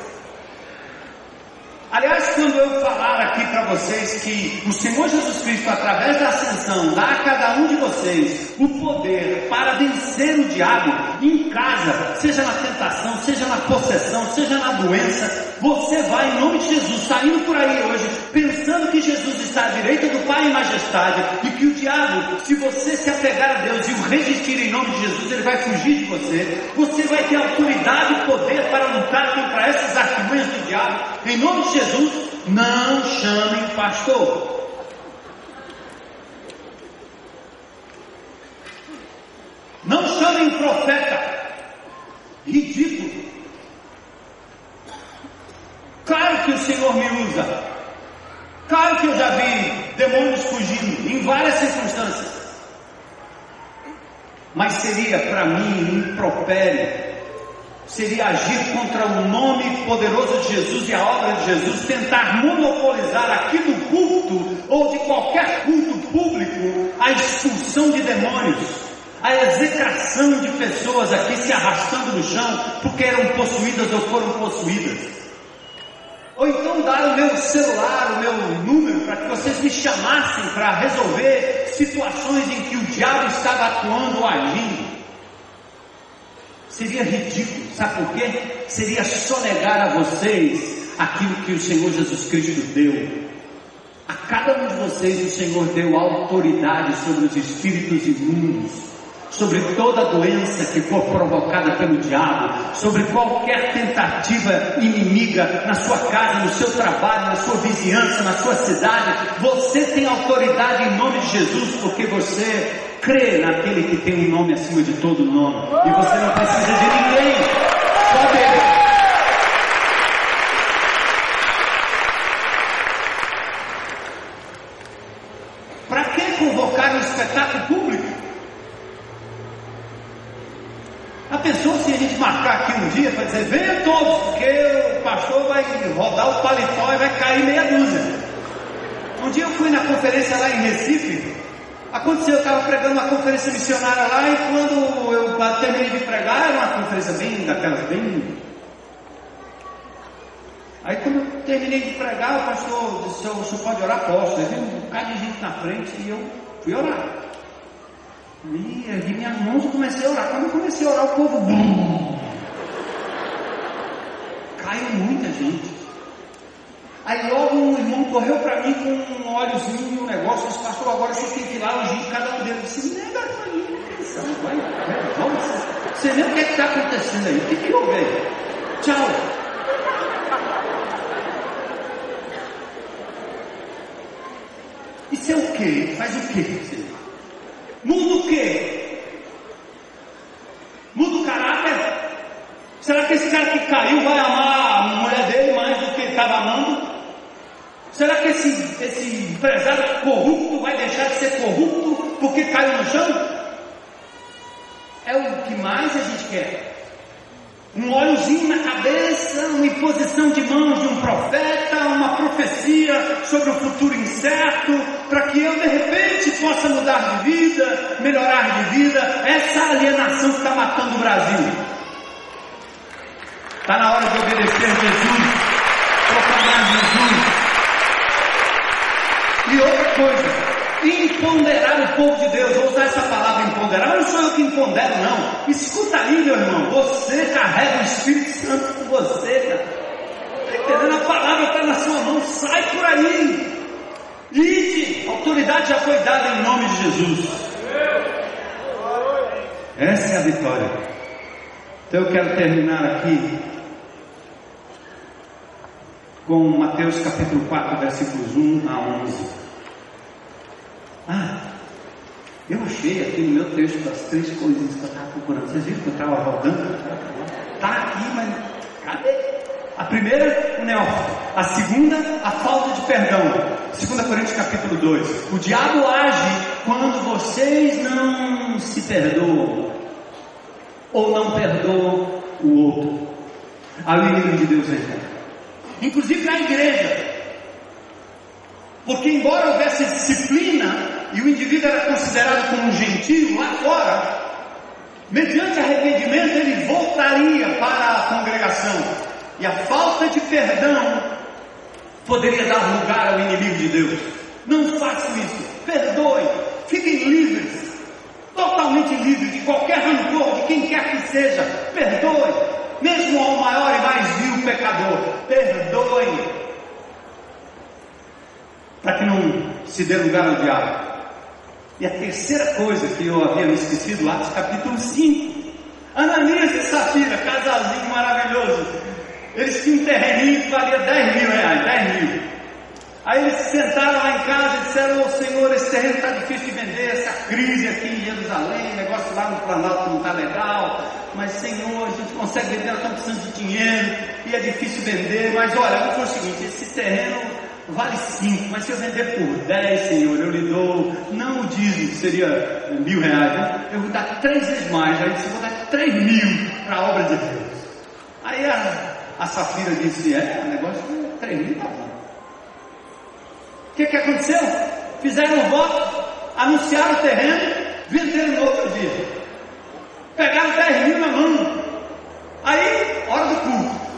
Quando eu falar aqui para vocês que o Senhor Jesus Cristo, através da ascensão, dá a cada um de vocês o poder para vencer o diabo em casa, seja na tentação, seja na possessão, seja na doença, você vai, em nome de Jesus, saindo por aí hoje, pensando que Jesus está à direita do Pai em majestade e que o diabo, se você se apegar a Deus e o resistir em nome de Jesus, ele vai fugir de você. Você vai ter autoridade e poder para lutar contra essas artimanhas do diabo, em nome de Jesus. Não chamem pastor. Não chamem profeta. Ridículo. Claro que o Senhor me usa. Claro que eu já vi demônios fugindo em várias circunstâncias. Mas seria para mim impropério seria agir contra o nome poderoso de Jesus e a obra de Jesus, tentar monopolizar aqui do culto ou de qualquer culto público a expulsão de demônios, a execração de pessoas aqui se arrastando no chão porque eram possuídas ou foram possuídas. Ou então dar o meu celular, o meu número, para que vocês me chamassem para resolver situações em que o diabo estava atuando ou agindo. Seria ridículo, sabe por quê? Seria sonegar a vocês aquilo que o Senhor Jesus Cristo deu. A cada um de vocês o Senhor deu autoridade sobre os espíritos imundos, sobre toda doença que for provocada pelo diabo, sobre qualquer tentativa inimiga na sua casa, no seu trabalho, na sua vizinhança, na sua cidade. Você tem autoridade em nome de Jesus, porque você Crê naquele que tem um nome acima de todo nome. E você não precisa de ninguém. Só dele. Para que convocar um espetáculo público? A pessoa, se a gente marcar aqui um dia para dizer, venha todos, porque o pastor vai rodar o paletó e vai cair meia dúzia. Um dia eu fui na conferência lá em Recife, aconteceu, eu estava pregando uma conferência missionária lá e quando eu terminei de pregar, era uma conferência bem daquelas bem. Aí quando eu terminei de pregar, o pastor disse, o senhor pode orar? Posso. Aí veio um bocado de gente na frente e eu fui orar. E ergui minhas mãos e comecei a orar. Quando eu comecei a orar, o povo. Bum, caiu muita gente. Aí logo um irmão correu para mim com um óleozinho e um negócio, disse, pastor, agora você tem que ir lá ungir cada um deles. Eu disse, nega, atenção, vai, vamos, você nem o que é está acontecendo aí, o que, que houve aí? Tchau. Isso é o quê? Faz o quê? Muda o quê? Muda o caráter? Será que esse cara que caiu vai amar a mulher dele mais do que ele estava amando? Será que esse, esse empresário corrupto vai deixar de ser corrupto porque caiu no chão? É o que mais a gente quer. Um óleozinho na cabeça, uma imposição de mãos de um profeta, uma profecia sobre o futuro incerto, para que eu de repente possa mudar de vida, melhorar de vida. Essa alienação que está matando o Brasil. Está na hora de obedecer Jesus, proclamar Jesus. E outra coisa, empoderar o povo de Deus. Vou usar essa palavra empoderar. Não sou eu que empodero, não. Escuta aí, meu irmão. Você carrega o Espírito Santo com você, cara. Está entendendo? A palavra está na sua mão. Sai por aí. Ide. A autoridade já foi dada em nome de Jesus. Essa é a vitória. Então eu quero terminar aqui com Mateus capítulo 4, versículos 1 a 11. Ah, eu achei aqui no meu texto as três coisas que eu estava procurando. Vocês viram que eu estava rodando? Está aqui, mas cadê? A primeira, o neófito. A segunda, a falta de perdão. 2 Coríntios capítulo 2. O diabo age quando vocês não se perdoam ou não perdoam o outro. O inimigo de Deus entra inclusive na igreja. Porque, embora houvesse disciplina e o indivíduo era considerado como um gentio lá fora, mediante arrependimento ele voltaria para a congregação. E a falta de perdão poderia dar lugar ao inimigo de Deus. Não façam isso, perdoem, fiquem livres, totalmente livres de qualquer rancor, de quem quer que seja, perdoem, mesmo ao maior e mais vil pecador, perdoe, para que não se dê lugar ao diabo. E a terceira coisa que eu havia me esquecido, Atos capítulo 5, Ananias e Safira, casalzinho maravilhoso, eles tinham um terreninho que valia 10 mil reais, 10 mil. Aí eles se sentaram lá em casa e disseram, ô oh, Senhor, esse terreno está difícil de vender, essa crise aqui em Jerusalém, negócio lá no Planalto não está legal, mas Senhor, a gente consegue vender, nós estamos precisando de dinheiro, e é difícil vender, mas olha, vamos fazer o seguinte, esse terreno vale 5, mas se eu vender por 10, Senhor, eu lhe dou, não o dízimo, seria mil reais, né? eu vou dar três vezes mais, aí eu vou dar 3 mil para a obra de Deus. Aí a, a Safira disse, é, o negócio é 3 mil, tá bom. O que, que aconteceu? Fizeram um voto, anunciaram o terreno, venderam no outro dia. Pegaram 10 mil na mão. Aí, hora do culto.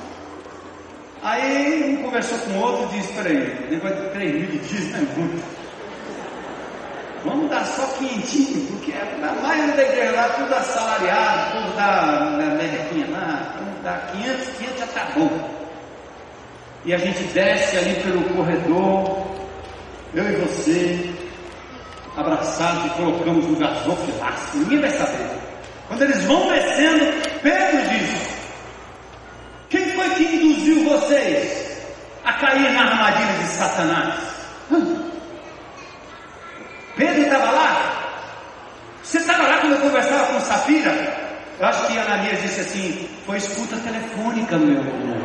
Aí um conversou com o outro e disse, peraí, negócio de 3 mil de dízimo é muito. Vamos dar só quinhentinho, porque a maioria da igreja lá tudo assalariado, tudo dá merrequinha lá, tudo dá 500, 500 já tá bom. E a gente desce ali pelo corredor, eu e você, abraçados e colocamos no gasofilaço, ninguém vai saber. Quando eles vão descendo, Pedro diz: vocês a cair na armadilha de Satanás? Hum. Pedro estava lá? Você estava lá quando eu conversava com Safira? Eu acho que Ananias disse assim: Foi escuta telefônica, meu irmão.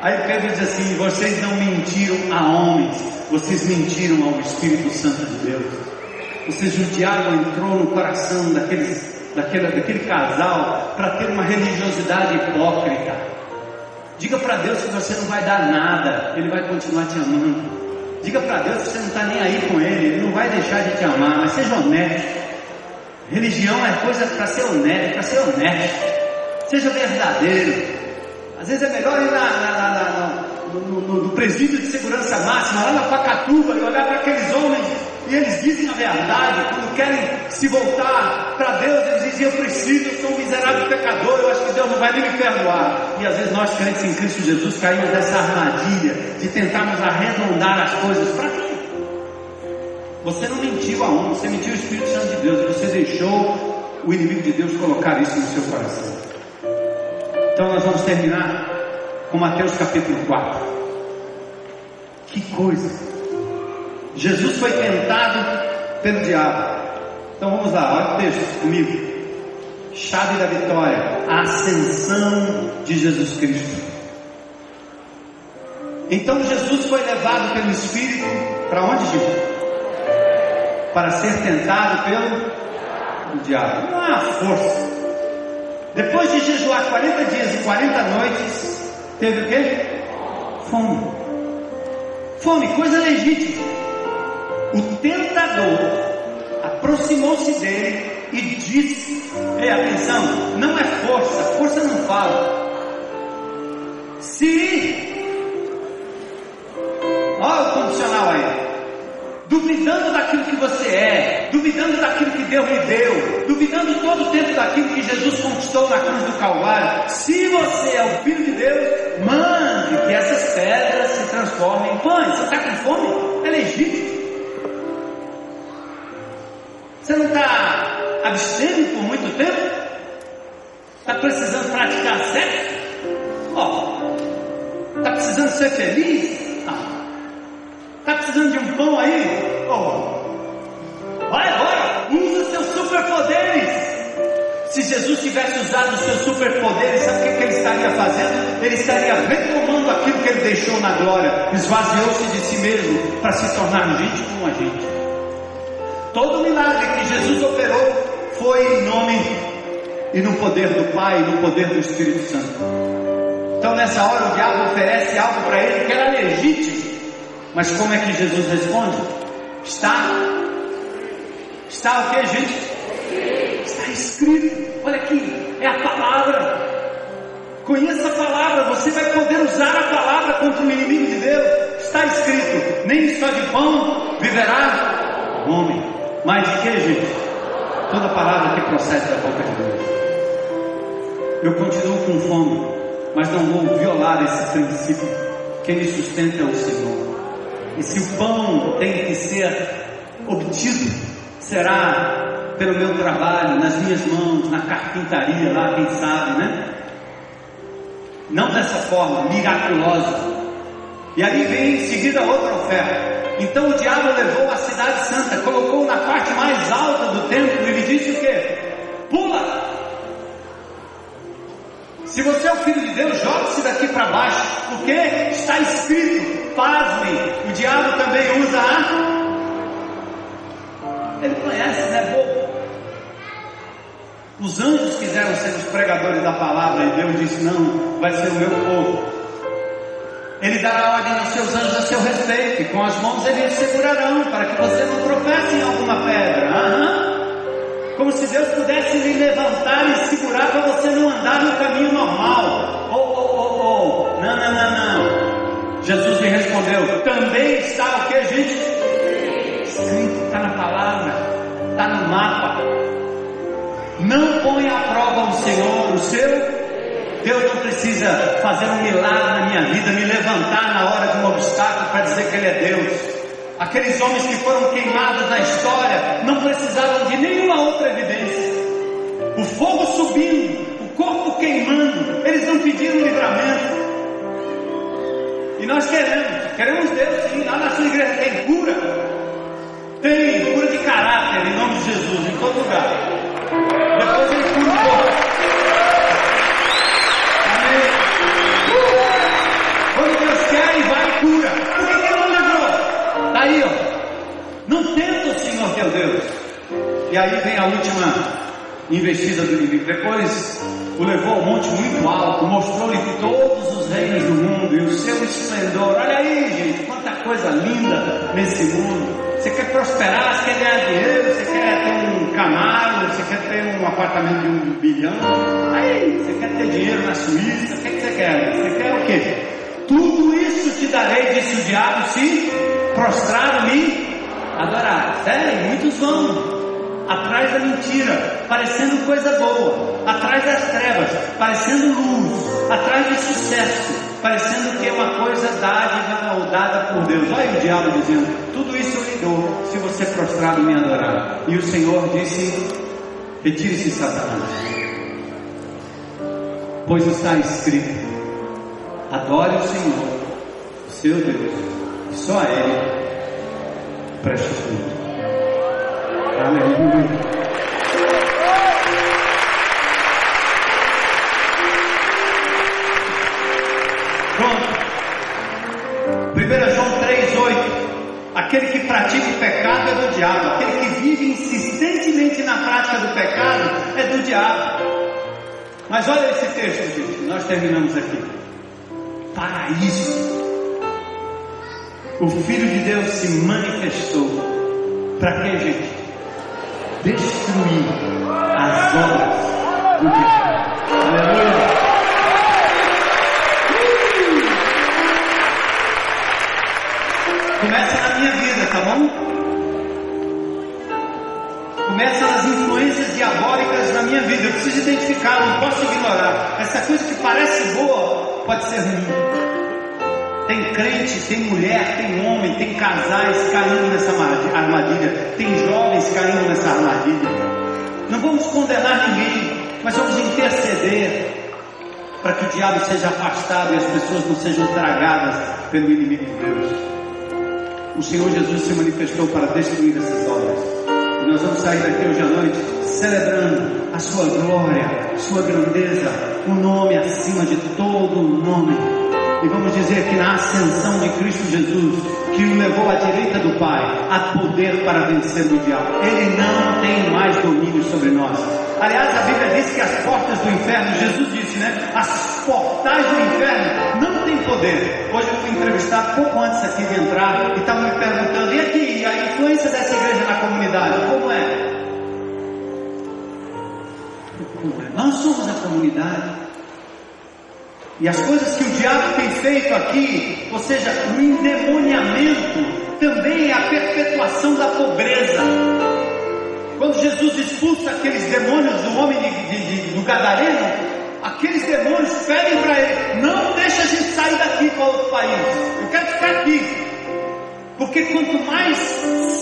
Aí Pedro diz assim: vocês não mentiram a homens, vocês mentiram ao Espírito Santo de Deus. O diabo entrou no coração daqueles, daquele, daquele casal para ter uma religiosidade hipócrita. Diga para Deus que você não vai dar nada, Ele vai continuar te amando. Diga para Deus que você não está nem aí com Ele, Ele não vai deixar de te amar, mas seja honesto. Religião é coisa para ser honesto, para ser honesto. Seja verdadeiro. Às vezes é melhor ir na, na, na, no, no, no, presídio de segurança máxima, lá na Pacatuba, e olhar para aqueles homens e eles dizem a verdade. Quando querem se voltar para Deus, eles dizem: Eu preciso, eu sou um miserável pecador, eu acho que Deus não vai nem me perdoar. E às vezes nós, crentes em Cristo Jesus, caímos nessa armadilha de tentarmos arredondar as coisas. Para quê? Você não mentiu aonde? Você mentiu o Espírito Santo de Deus. Você deixou o inimigo de Deus colocar isso no seu coração. Então nós vamos terminar com Mateus capítulo 4. Que coisa! Jesus foi tentado pelo diabo. Então vamos lá, olha o texto comigo. Chave da vitória, a ascensão de Jesus Cristo. Então Jesus foi levado pelo Espírito para onde, Jesus? para ser tentado pelo diabo. Não há força. Depois de jejuar 40 dias e 40 noites, teve o quê? Fome. Fome, coisa legítima. O tentador aproximou-se dele e disse: Ei, atenção, não é força, força não fala. Se. Olha o condicional aí duvidando daquilo que você é, duvidando daquilo que Deus lhe deu, duvidando todo o tempo daquilo que Jesus conquistou na cruz do Calvário. Se você é o Filho de Deus, mande que essas pedras se transformem em pães. Você está com fome? É legítimo. Você não está abstendo por muito tempo? Está precisando praticar sexo? Ó, oh, está precisando ser feliz? Está precisando de um pão aí? Oh. Vai agora, usa seus superpoderes. Se Jesus tivesse usado os seus superpoderes, sabe o que, que ele estaria fazendo? Ele estaria retomando aquilo que ele deixou na glória, esvaziou-se de si mesmo para se tornar gente como a gente. Todo milagre que Jesus operou foi em nome e no poder do Pai no poder do Espírito Santo. Então nessa hora o diabo oferece algo para ele que era legítimo. Mas como é que Jesus responde? Está. Está o que, gente? Está escrito. Olha aqui, é a palavra. Conheça a palavra, você vai poder usar a palavra contra o inimigo de Deus. Está escrito: nem só de pão viverá o homem, mas de que, gente? Toda palavra que procede da boca de Deus. Eu continuo com fome, mas não vou violar esse princípio. Quem me sustenta é o Senhor. E se o pão tem que ser obtido, será pelo meu trabalho, nas minhas mãos, na carpintaria lá, quem sabe, né? Não dessa forma miraculosa. E aí vem em seguida outra oferta. Então o diabo levou a cidade santa, colocou na parte mais alta do templo e lhe disse o quê? Pula! Se você é o filho de Deus, jogue-se daqui para baixo, porque está escrito, pasmem, o diabo também usa a. Ele conhece, né, bobo? Os anjos quiseram ser os pregadores da palavra e Deus disse: Não, vai ser o meu povo. Ele dará ordem aos seus anjos a seu respeito, e com as mãos eles segurarão, para que você não tropece em alguma pedra. Como se Deus pudesse lhe levantar e segurar para você não andar no caminho normal. Oh, oh, oh, oh. Não, não, não, não. Jesus lhe respondeu: também está o que, gente? Escrito, está na palavra, está no mapa. Não põe à prova o Senhor, o seu. Deus não precisa fazer um milagre na minha vida, me levantar na hora de um obstáculo para dizer que Ele é Deus. Aqueles homens que foram queimados na história não precisavam de nenhuma outra evidência. O fogo subindo, o corpo queimando, eles não pediram livramento. E nós queremos, queremos Deus sim, lá na sua igreja tem cura. Tem cura de caráter em nome de Jesus, em todo lugar. Depois ele cura o corpo. Aí, ó. Não tenta o Senhor teu Deus. E aí vem a última investida do inimigo. Depois o levou ao monte muito alto, mostrou-lhe todos os reinos do mundo e o seu esplendor. Olha aí, gente, quanta coisa linda nesse mundo. Você quer prosperar, você quer ganhar dinheiro, você quer ter um Camaro, você quer ter um apartamento de um bilhão. Aí, você quer ter dinheiro na Suíça, o que, que você quer? Você quer o quê? Tudo isso te darei, disse o diabo, se prostrar-me adorar. Sério, muitos vão atrás da mentira, parecendo coisa boa, atrás das trevas, parecendo luz, atrás de sucesso, parecendo que é uma coisa dádiva ou dada por Deus. Olha o diabo dizendo: Tudo isso eu lhe dou, se você prostrado me adorar. E o Senhor disse: Retire-se, Satanás, pois está escrito: Adore o Senhor, seu Deus, só a Ele preste culto. Aleluia. Pronto. 1 João 3,8. Aquele que pratica o pecado é do diabo. Aquele que vive insistentemente na prática do pecado é do diabo. Mas olha esse texto, gente. Nós terminamos aqui. Para isso, o Filho de Deus se manifestou. Para quê, gente? destruir as obras do diabo. Aleluia. Começa na minha vida, tá bom? Começa nas influências diabólicas na minha vida. Eu preciso identificar, não posso ignorar. Essa coisa que parece boa pode ser ruim. Tem crente, tem mulher, tem homem, tem casais caindo nessa armadilha, tem jovens caindo nessa armadilha. Não vamos condenar ninguém, mas vamos interceder para que o diabo seja afastado e as pessoas não sejam tragadas pelo inimigo de Deus. O Senhor Jesus se manifestou para destruir essas obras. E nós vamos sair daqui hoje à noite celebrando a sua glória, sua grandeza, o nome acima de todo nome e vamos dizer que na ascensão de Cristo Jesus, que o levou à direita do Pai, há poder para vencer o diabo. Ele não tem mais domínio sobre nós. Aliás, a Bíblia diz que as portas do inferno, Jesus disse, né? As portais do inferno não têm poder. Hoje eu fui entrevistado pouco antes aqui de entrar e estavam me perguntando, e aqui, a influência dessa igreja na comunidade, como é? Como é? Nós somos a comunidade. E as coisas que o diabo tem feito aqui, ou seja, o endemoniamento, também é a perpetuação da pobreza. Quando Jesus expulsa aqueles demônios do homem de, de, de, do Gadareno, aqueles demônios pedem para ele: não deixa a gente sair daqui para outro país, eu quero ficar aqui. Porque quanto mais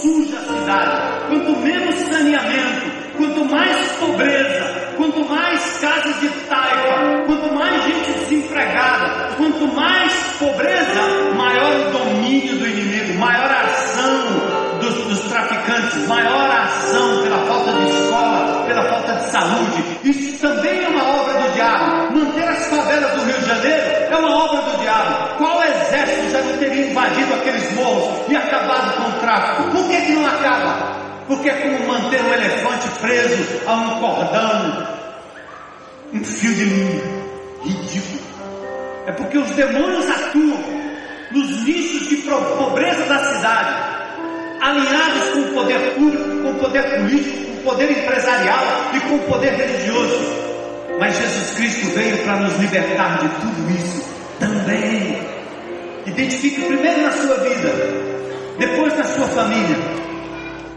suja a cidade, quanto menos saneamento, quanto mais pobreza, quanto mais casas de taipa, quanto mais gente desempregada, quanto mais pobreza, maior o domínio do inimigo, maior a ação dos, dos traficantes, maior a ação pela falta de escola, pela falta de saúde. Isso também é uma obra do diabo. Manter as favelas do Rio de Janeiro é uma obra do diabo. Qual exército já não teria invadido aqueles morros e acabado com o tráfico? Por que, que não acaba? Porque é como manter um elefante preso a um cordão, um fio de linha. Ridículo. É porque os demônios atuam nos nichos de pobreza da cidade, alinhados com o poder público, com o poder político, com o poder empresarial e com o poder religioso. Mas Jesus Cristo veio para nos libertar de tudo isso também. Identifique primeiro na sua vida, depois na sua família,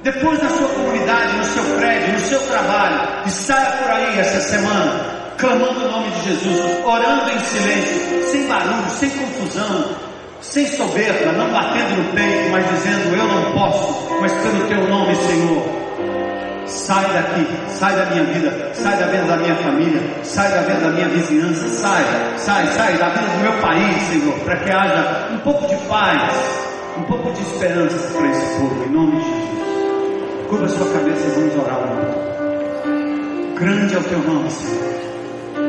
depois na sua comunidade, no seu prédio, no seu trabalho, e saia por aí essa semana, clamando o nome de Jesus, orando em silêncio, sem barulho, sem confusão, sem soberba, não batendo no peito, mas dizendo: Eu não posso, mas pelo teu nome, Senhor. Sai daqui, sai da minha vida, sai da vida da minha família, sai da vida da minha vizinhança, sai, sai, sai da vida do meu país, Senhor, para que haja um pouco de paz, um pouco de esperança para esse povo, em nome de Jesus. Curva sua cabeça, vamos orar. Grande é o teu nome, Senhor.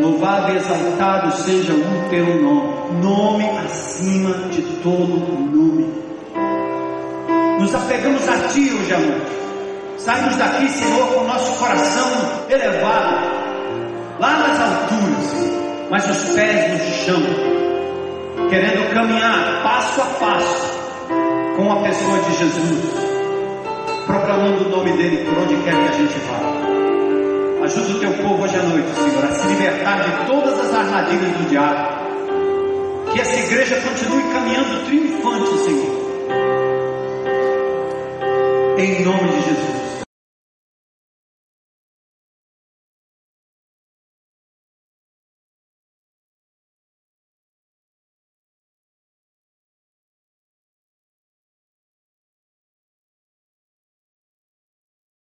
Louvado e exaltado seja o teu nome, nome acima de todo nome. Nos apegamos a ti hoje à noite. Saímos daqui, Senhor, com o nosso coração elevado, lá nas alturas, Senhor, mas os pés no chão, querendo caminhar passo a passo com a pessoa de Jesus, proclamando o nome dele por onde quer que a gente vá. Ajuda o teu povo hoje à noite, Senhor, a se libertar de todas as armadilhas do diabo. Que essa igreja continue caminhando triunfante, Senhor. Em nome de Jesus.